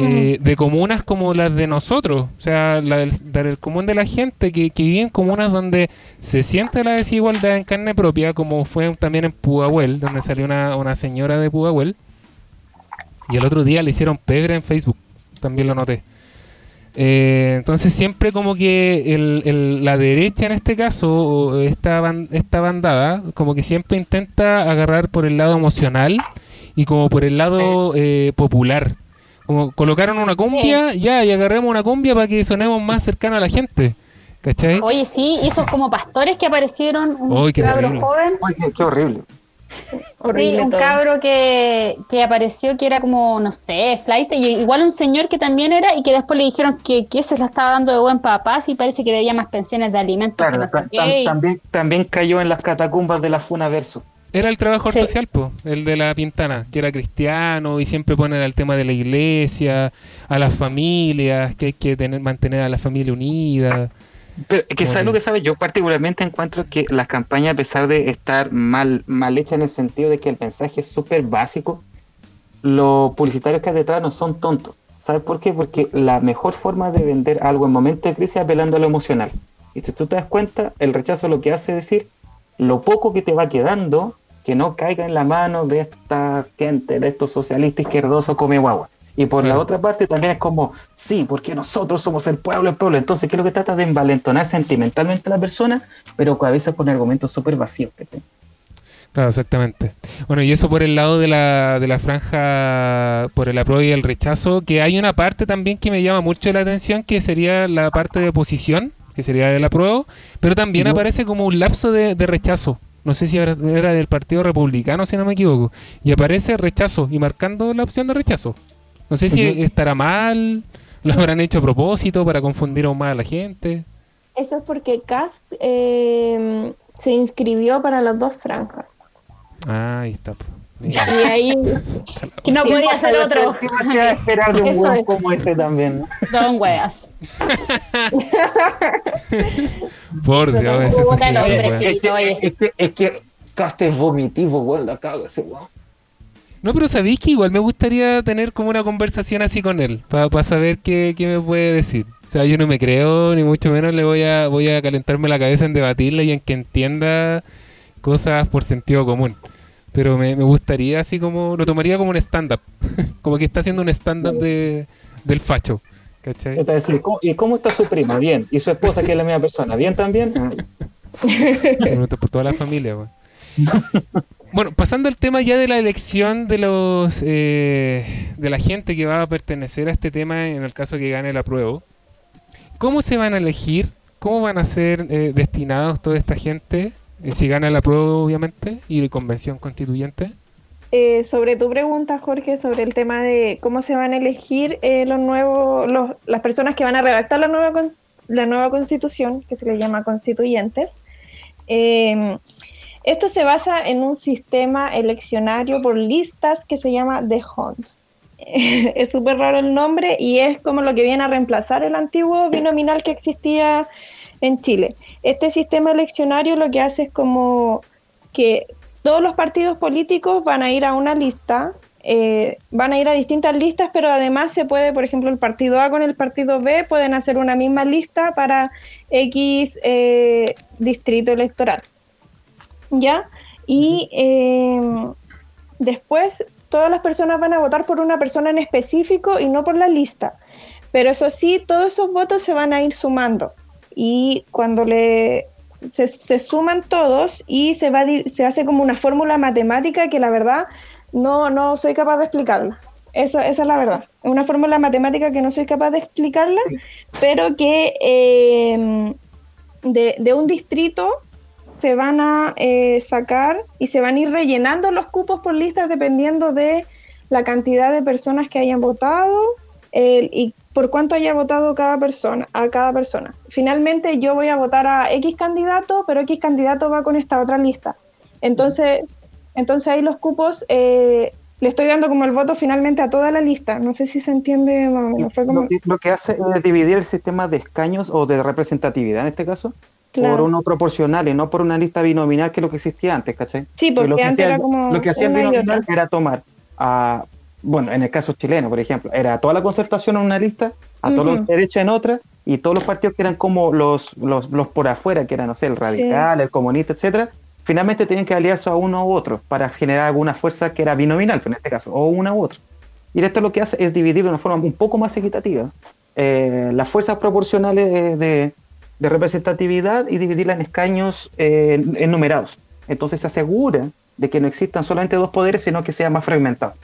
eh, de comunas como las de nosotros, o sea, la del, del común de la gente que, que vive en comunas donde se siente la desigualdad en carne propia, como fue también en Pudahuel, donde salió una, una señora de Pudahuel, y el otro día le hicieron pebre en Facebook, también lo noté. Eh, entonces siempre como que el- el- la derecha en este caso, o esta, ban- esta bandada, como que siempre intenta agarrar por el lado emocional y como por el lado eh, popular. Como colocaron una cumbia, ya, y agarremos una cumbia para que sonemos más cercano a la gente. ¿Cachai? Oye, sí, esos como pastores que aparecieron, un qué cabro terrible. joven. Qué, qué horrible. Horrible Sí, un todo. cabro que, que apareció que era como, no sé, flight, y igual un señor que también era y que después le dijeron que, que se la estaba dando de buen papá y parece que debía más pensiones de alimentos que Claro, no sé ta- qué. tam- y- también, también cayó en las catacumbas de la Funa Verso. Era el trabajador Sí. social, po, el de la Pintana, que era cristiano y siempre ponen el tema de la iglesia, a las familias, que hay que tener, mantener a la familia unida. Pero que sabes lo que sabes, yo particularmente encuentro que las campañas, a pesar de estar mal, mal hechas en el sentido de que el mensaje es súper básico, los publicitarios que hay detrás no son tontos. ¿Sabes por qué? Porque la mejor forma de vender algo en momentos de crisis es apelando a lo emocional. Y si tú te das cuenta, el rechazo lo que hace es decir lo poco que te va quedando, que no caiga en la mano de esta gente, de estos socialistas izquierdosos come guagua. Y por la otra parte también es como, sí, porque nosotros somos el pueblo, el pueblo. Entonces, ¿qué es lo que trata de envalentonar sentimentalmente a la persona? Pero a veces con argumentos súper vacíos. ¿cachai? Claro, exactamente. Bueno, y eso por el lado de la, de la franja, por el apruebo y el rechazo, que hay una parte también que me llama mucho la atención, que sería la parte de oposición, que sería del apruebo, pero también aparece como un lapso de, de rechazo. No sé si era era del Partido Republicano, si no me equivoco. Y aparece rechazo, y marcando la opción de rechazo. No sé si estará mal, lo habrán hecho a propósito para confundir aún más a la gente. Eso es porque Cast eh, se inscribió para las dos franjas. Ah, ahí está. Mira. Y ahí, Y no podía ser otro. ¿Qué a esperar de un Eso es. como ese también? Don Weas. Por Dios, ese. Es es que, es que Cast es vomitivo, weón, la cago ese weón. No, pero sabéis que igual me gustaría tener como una conversación así con él, para saber qué, qué me puede decir. O sea, yo no me creo, ni mucho menos le voy a, voy a calentarme la cabeza en debatirle y en que entienda cosas por sentido común. Pero me, me gustaría así como, lo tomaría como un stand-up, como que está haciendo un stand-up de, del facho. ¿Cachai? A decir, ¿cómo- ¿Y cómo está su prima? Bien. ¿Y su esposa, que es la misma persona? ¿Bien también? Ah, por toda la familia, weón. Bueno, pasando al tema ya de la elección de los eh, de la gente que va a pertenecer a este tema en el caso que gane el apruebo. ¿Cómo se van a elegir? ¿Cómo van a ser eh, destinados toda esta gente? Eh, si gana el apruebo, obviamente, y de convención constituyente. eh, sobre tu pregunta, Jorge, sobre el tema de cómo se van a elegir eh, los nuevos, los- las personas que van a redactar la nueva, la nueva constitución, que se le llama constituyentes. eh, esto se basa en un sistema eleccionario por listas que se llama The Hunt. es súper raro el nombre y es como lo que viene a reemplazar el antiguo binominal que existía en Chile. Este sistema eleccionario lo que hace es como que todos los partidos políticos van a ir a una lista, eh, van a ir a distintas listas, pero además se puede, por ejemplo, el partido A con el partido B pueden hacer una misma lista para X eh, distrito electoral. ¿Ya? Y eh, después todas las personas van a votar por una persona en específico y no por la lista. Pero eso sí, todos esos votos se van a ir sumando. Y cuando le se, se suman todos y se va se hace como una fórmula matemática que la verdad no, no soy capaz de explicarla. Eso, esa es la verdad. Es una fórmula matemática que no soy capaz de explicarla, pero que eh, de, de un distrito se van a eh, sacar y se van a ir rellenando los cupos por listas dependiendo de la cantidad de personas que hayan votado eh, y por cuánto haya votado cada persona, a cada persona. Finalmente yo voy a votar a X candidato, pero X candidato va con esta otra lista. Entonces, entonces ahí los cupos eh, le estoy dando como el voto finalmente a toda la lista. No sé si se entiende más o. Fue como, lo que hace es dividir el sistema de escaños o de representatividad en este caso claro. por uno proporcional y no por una lista binominal que es lo que existía antes, ¿cachai? Sí, porque lo que antes hacía, era como lo que hacía el una y binominal era tomar a, bueno, en el caso chileno, por ejemplo, era toda la concertación en una lista, a todos los derechos en otra, y todos los partidos que eran como los, los, los por afuera, que eran, no sé, el radical, el comunista, etcétera, finalmente tenían que aliarse a uno u otro para generar alguna fuerza que era binominal, en este caso, o una u otra. Y esto lo que hace es dividir de una forma un poco más equitativa eh, las fuerzas proporcionales de, de- de representatividad y dividirlas en escaños eh, enumerados. Entonces se asegura de que no existan solamente dos poderes, sino que sea más fragmentado.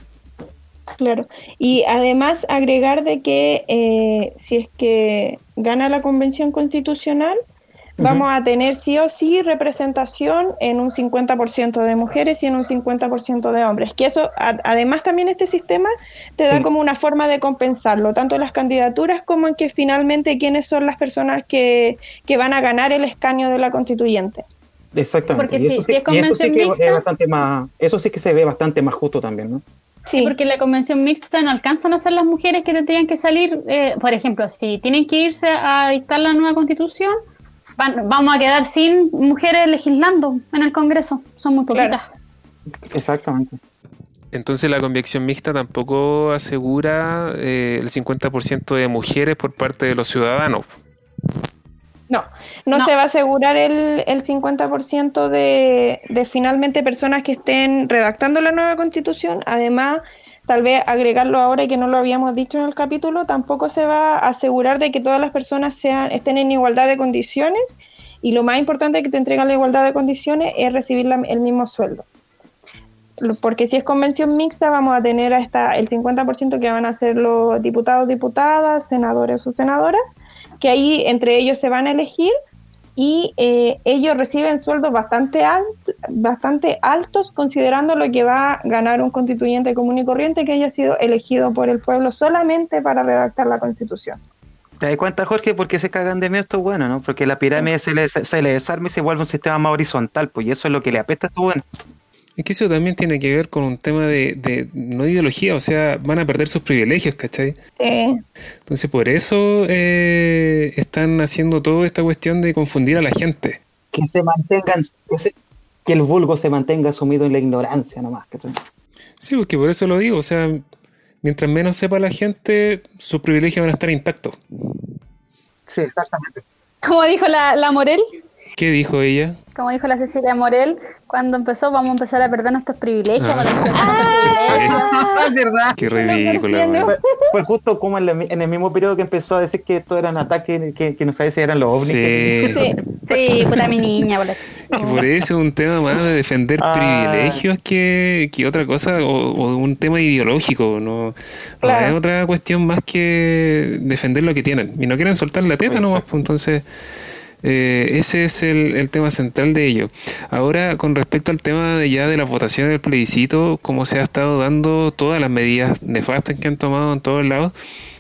Claro. Y además agregar de que eh, si es que gana la convención constitucional, vamos a tener sí o sí representación en un 50% de mujeres y en un 50% de hombres. Que eso, a- además también este sistema te da Sí. como una forma de compensarlo, tanto en las candidaturas como en que finalmente quiénes son las personas que, que van a ganar el escaño de la constituyente. Exactamente. Porque y si- eso si es y eso sí que mixta- es bastante más, eso sí que se ve bastante más justo también, ¿no? Sí, Porque en la convención mixta no alcanzan a ser las mujeres que tendrían que salir. eh, por ejemplo, si tienen que irse a dictar la nueva constitución, van- vamos a quedar sin mujeres legislando en el Congreso. Son muy poquitas. Claro. Exactamente. Entonces la convicción mixta tampoco asegura eh, el 50% de mujeres por parte de los ciudadanos. No, no, No. se va a asegurar el, el 50% de, de finalmente personas que estén redactando la nueva constitución. Además, tal vez agregarlo ahora y que no lo habíamos dicho en el capítulo, tampoco se va a asegurar de que todas las personas sean, estén en igualdad de condiciones y lo más importante que te entregan la igualdad de condiciones es recibir el mismo sueldo. Porque si es convención mixta vamos a tener hasta el 50% que van a ser los diputados, diputadas, senadores o senadoras, que ahí entre ellos se van a elegir y eh, ellos reciben sueldos bastante, bastante altos considerando lo que va a ganar un constituyente común y corriente que haya sido elegido por el pueblo solamente para redactar la constitución. ¿Te das cuenta, Jorge? Porque se cagan de miedo esto bueno, ¿no? Porque la pirámide se, le, se le desarma y se vuelve un sistema más horizontal, pues y eso es lo que le apesta a esto bueno. Es que eso también tiene que ver con un tema de, de no ideología, o sea, van a perder sus privilegios, ¿cachai? Sí. Entonces por eso eh, están haciendo toda esta cuestión de confundir a la gente. Que se mantengan, que, el vulgo se mantenga sumido en la ignorancia nomás, ¿cachai? Sí, porque por eso lo digo, o sea, mientras menos sepa la gente, sus privilegios van a estar intactos. Sí, exactamente. Como dijo la, la Morel. ¿Qué dijo ella? Como dijo la Cecilia Morel, cuando empezó vamos a empezar a perder nuestros privilegios. Ah, es verdad. Qué ridículo. Fue, fue, justo como en, en, el mismo periodo que empezó a decir que esto eran ataques que, que no sabía si eran los ovnis. Sí, sí, sí puta mi niña. Por, que por eso es un tema más de defender ah. privilegios que, que, otra cosa, o, o, un tema ideológico. No, claro. no es otra cuestión más que defender lo que tienen. Y no quieren soltar la teta nomás, pues entonces... Eh, ese es el, tema central de ello. Ahora, con respecto al tema de ya de las votaciones del plebiscito, cómo se ha estado dando todas las medidas nefastas que han tomado en todos lados,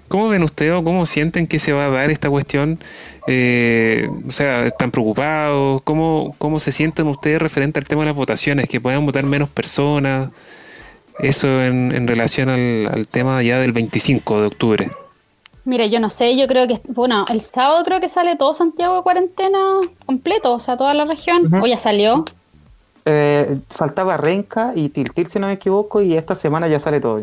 ¿cómo ven ustedes o cómo sienten que se va a dar esta cuestión? Eh, o sea, ¿están preocupados? ¿Cómo, ¿Cómo se sienten ustedes referente al tema de las votaciones? ¿Que puedan votar menos personas? Eso en, en relación al, al tema ya del 25 de octubre. Mira, yo no sé, yo creo que, bueno, el sábado creo que sale todo Santiago de cuarentena completo, o sea, toda la región, uh -huh. o ya salió. Eh, faltaba Renca y Tiltil, si no me equivoco, y esta semana ya sale todo.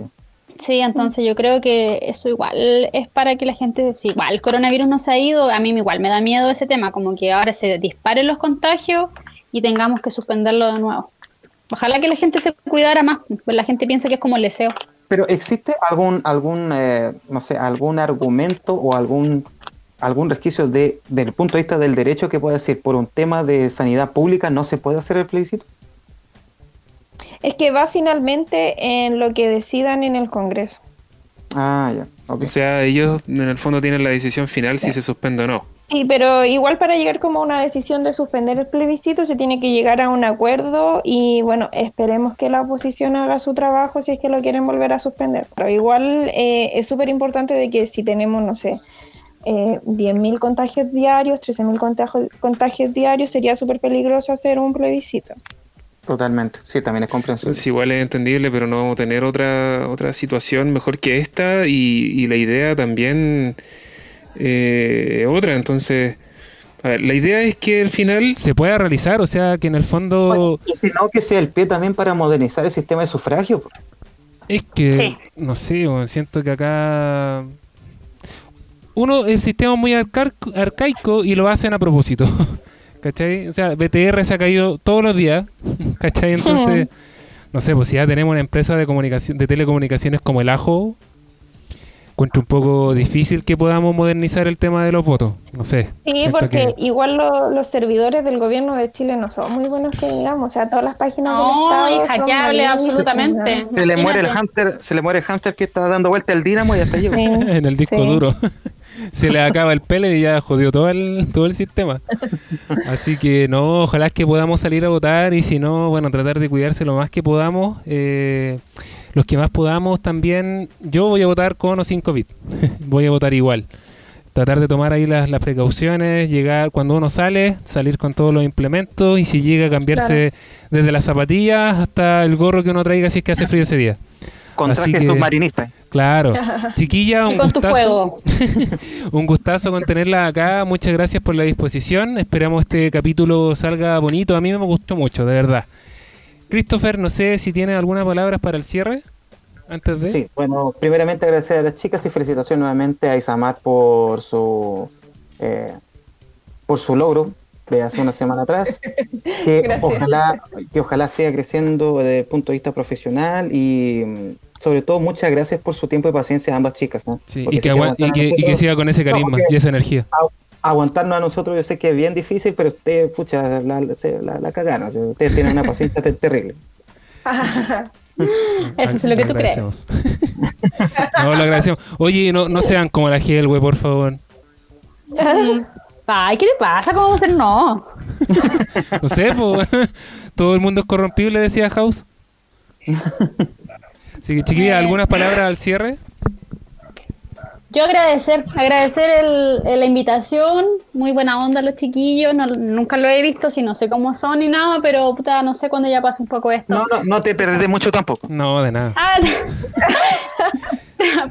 Sí, entonces yo creo que eso igual es para que la gente, sí, igual el coronavirus no se ha ido, a mí igual me da miedo ese tema, como que ahora se disparen los contagios y tengamos que suspenderlo de nuevo. Ojalá que la gente se cuidara más, pues la gente piensa que es como el deseo. Pero ¿existe algún, algún eh, no sé, algún argumento o algún, algún resquicio de, del punto de vista del derecho que pueda decir por un tema de sanidad pública no se puede hacer el plebiscito? Es que va finalmente en lo que decidan en el Congreso. Ah, ya. Okay. O sea, ellos en el fondo tienen la decisión final sí. si se suspende o no. Sí, pero igual para llegar como a una decisión de suspender el plebiscito se tiene que llegar a un acuerdo y bueno, esperemos que la oposición haga su trabajo si es que lo quieren volver a suspender. Pero igual eh, es súper importante de que si tenemos, no sé, eh, 10.000 contagios diarios, 13.000 contagios, contagios diarios, sería súper peligroso hacer un plebiscito. Totalmente, sí, también es comprensible. Sí, igual es entendible, pero no vamos a tener otra, otra situación mejor que esta y, y la idea también eh, otra. Entonces, a ver, la idea es que al final se pueda realizar, o sea, que en el fondo... Bueno, y si no, que sea el pie también para modernizar el sistema de sufragio. Es que, sí. no sé, siento que acá... Uno, el sistema es muy arcaico y lo hacen a propósito. ¿Cachai? O sea, BTR se ha caído todos los días. ¿Cachai? Entonces, no sé, pues si ya tenemos una empresa de comunicación, de telecomunicaciones como el Ajo, encuentro un poco difícil que podamos modernizar el tema de los votos. No sé. Sí, porque que... igual lo, los servidores del gobierno de Chile no son muy buenos que digamos. O sea, todas las páginas no, del Estado. hackeable absolutamente. Se le muere el hámster, se le muere el hámster que está dando vuelta el dínamo y hasta llegó. Sí. en el disco sí. duro. se le acaba el pele y ya jodió todo el, todo el sistema. Así que no, ojalá es que podamos salir a votar y si no, bueno, tratar de cuidarse lo más que podamos. Eh, los que más podamos también, yo voy a votar con o sin COVID, voy a votar igual. Tratar de tomar ahí las, las, precauciones, llegar cuando uno sale, salir con todos los implementos y si llega a cambiarse claro. desde las zapatillas hasta el gorro que uno traiga si es que hace frío ese día. Con traje que, submarinista. Claro. Chiquilla, un gustazo. un gustazo con tenerla acá. Muchas gracias por la disposición. Esperamos este capítulo salga bonito. A mí me gustó mucho, de verdad. Christopher, no sé si tiene algunas palabras para el cierre. Antes de... Sí, bueno, primeramente agradecer a las chicas y felicitaciones nuevamente a Isamar por su eh, por su logro de hace una semana atrás. Que ojalá, que ojalá siga creciendo desde el punto de vista profesional y, sobre todo muchas gracias por su tiempo y paciencia a ambas chicas. ¿no? Sí, y, que y, que, y que siga con ese carisma y esa energía. Aguantarnos a nosotros yo sé que es bien difícil, pero ustedes, pucha, la, la, la cagaron. o sea, ustedes tienen una paciencia te- terrible. Eso es lo que tú crees. no, lo agradecemos. Oye, no, no sean como la Helwe, por favor. Ay, ¿qué te pasa? ¿Cómo vamos a ser no? No sé, pues, todo el mundo es corrompible, decía House. Así que, chiquilla, ¿algunas palabras al cierre? Yo agradecer, agradecer el, el- la invitación, muy buena onda los chiquillos, no- nunca lo he visto, si no sé cómo son ni nada, pero puta, no sé cuándo ya pase un poco esto. No, no, no te perdés mucho tampoco. No, de nada. Ah,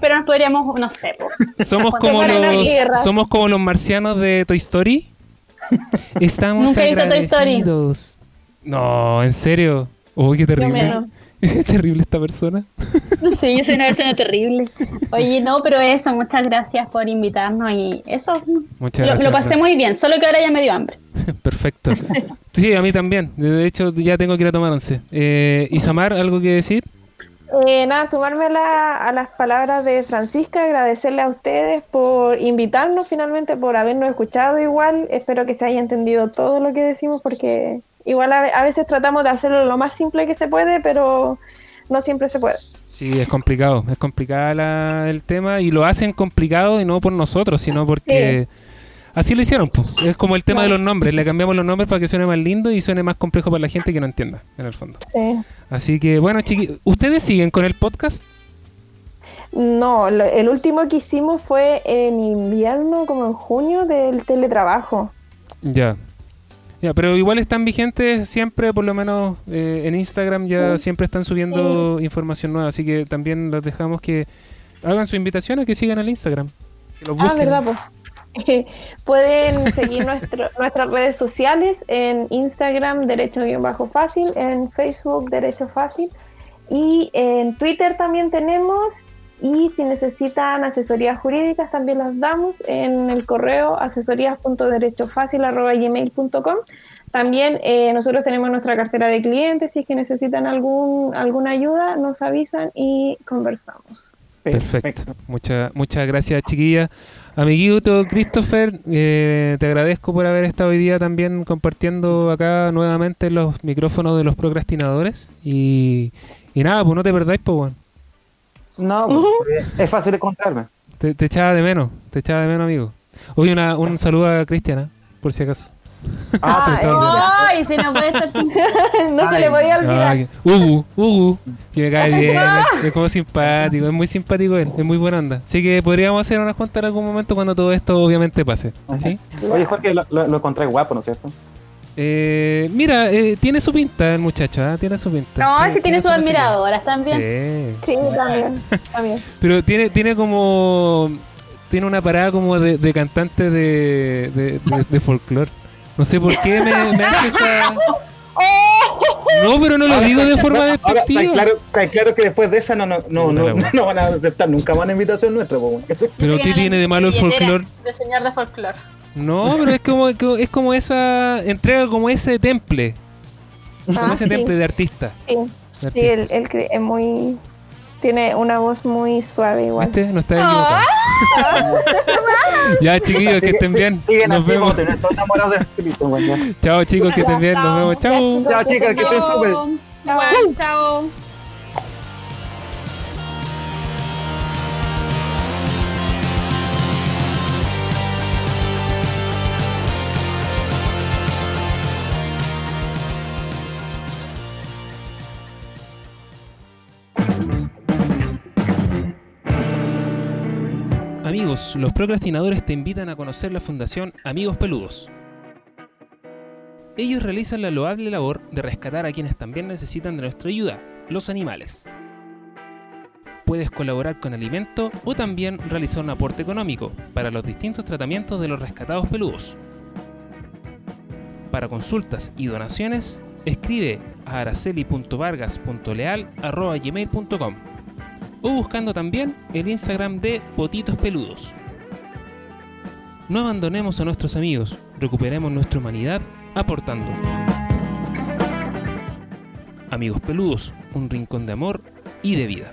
pero nos podríamos, no sé, po. Somos como los somos como los marcianos de Toy Story. Estamos Nunca he visto Toy Story. agradecidos. No, en serio. Uy, qué terrible. Es terrible esta persona. Sé, yo soy una persona terrible. Oye, no, pero eso, muchas gracias por invitarnos y eso, Muchas lo, gracias. lo pasé muy bien, solo que ahora ya me dio hambre. Perfecto. Sí, a mí también. De hecho, ya tengo que ir a tomar once. Eh, Isamar, ¿algo que decir? Eh, nada, sumarme a, la- a las palabras de Francisca, agradecerle a ustedes por invitarnos finalmente, por habernos escuchado igual. Espero que se haya entendido todo lo que decimos porque igual a, a veces tratamos de hacerlo lo más simple que se puede, pero no siempre se puede. Sí, es complicado. Es complicado el tema y lo hacen complicado y no por nosotros, sino porque así lo hicieron. po. Es como el tema de los nombres. Le cambiamos los nombres para que suene más lindo y suene más complejo para la gente que no entienda, en el fondo. Sí. Así que, bueno, chiqui, ¿ustedes siguen con el podcast? No, lo- el último que hicimos fue en invierno, como en junio, del teletrabajo. Ya. Ya, pero igual están vigentes siempre, por lo menos eh, en Instagram ya siempre están subiendo información nueva, así que también los dejamos que hagan su invitación a que sigan al Instagram. Que los Ah, verdad, pues. Pueden seguir nuestro- nuestras redes sociales en Instagram Derecho-Fácil, en Facebook Derecho Fácil y en Twitter también tenemos. Y si necesitan asesorías jurídicas también las damos en el correo asesorías.derechofácil.gmail.com. También eh, nosotros tenemos nuestra cartera de clientes, si es que necesitan algún, alguna ayuda, nos avisan y conversamos. Perfecto. Muchas muchas gracias, chiquillas. Amiguito Christopher, eh, te agradezco por haber estado hoy día también compartiendo acá nuevamente los micrófonos de los procrastinadores. Y, y nada, pues no te perdáis, pues. No, pues, es fácil encontrarme. Te, te echaba de menos, te echaba de menos, amigo. Oye, una, un saludo a Cristiana, por si acaso. Ah, se. Ay, si no puede estar sin... no se Ay, le podía olvidar. Ah, Ugu, Ugu, que me cae bien, es, es como simpático, es muy simpático él, es muy buena onda. Así que podríamos hacer una junta en algún momento cuando todo esto obviamente pase. ¿sí? Oye, Jorge, lo, lo, lo encontré guapo, ¿no es cierto? Eh, mira, eh, tiene su pinta el muchacho, ¿ah? tiene su pinta. No, si tiene su música. admiradoras también. Sí. Sí, también. también. Pero tiene, tiene como. Tiene una parada como de, de cantante de, de, de, de folclore. No sé por qué me, me hace esa. No, pero no lo digo de forma Ahora, está despectiva. claro, está claro que después de esa no, no, no, no, la no van a aceptar nunca más una invitación nuestra. Pero ¿qué tiene de malo el folclore? De señor de folclore. No, pero es como, es como esa. Entrega como ese temple. Como Ah, ese sí. temple de artista. Sí, de sí artista. él, él cre- es muy. Tiene una voz muy suave igual. ¿Viste? No está equivocado. ya, chiquillos, que estén bien. Nos vemos. como. Chao, chicos, que estén bien. Nos vemos. Chao. Chao, chicas, que estén súper. Chao. Amigos, los procrastinadores te invitan a conocer la Fundación Amigos Peludos. Ellos realizan la loable labor de rescatar a quienes también necesitan de nuestra ayuda, los animales. Puedes colaborar con alimento o también realizar un aporte económico para los distintos tratamientos de los rescatados peludos. Para consultas y donaciones, escribe a araceli.vargas.leal.gmail.com o buscando también el Instagram de Potitos Peludos. No abandonemos a nuestros amigos, recuperemos nuestra humanidad aportando. Amigos Peludos, un rincón de amor y de vida.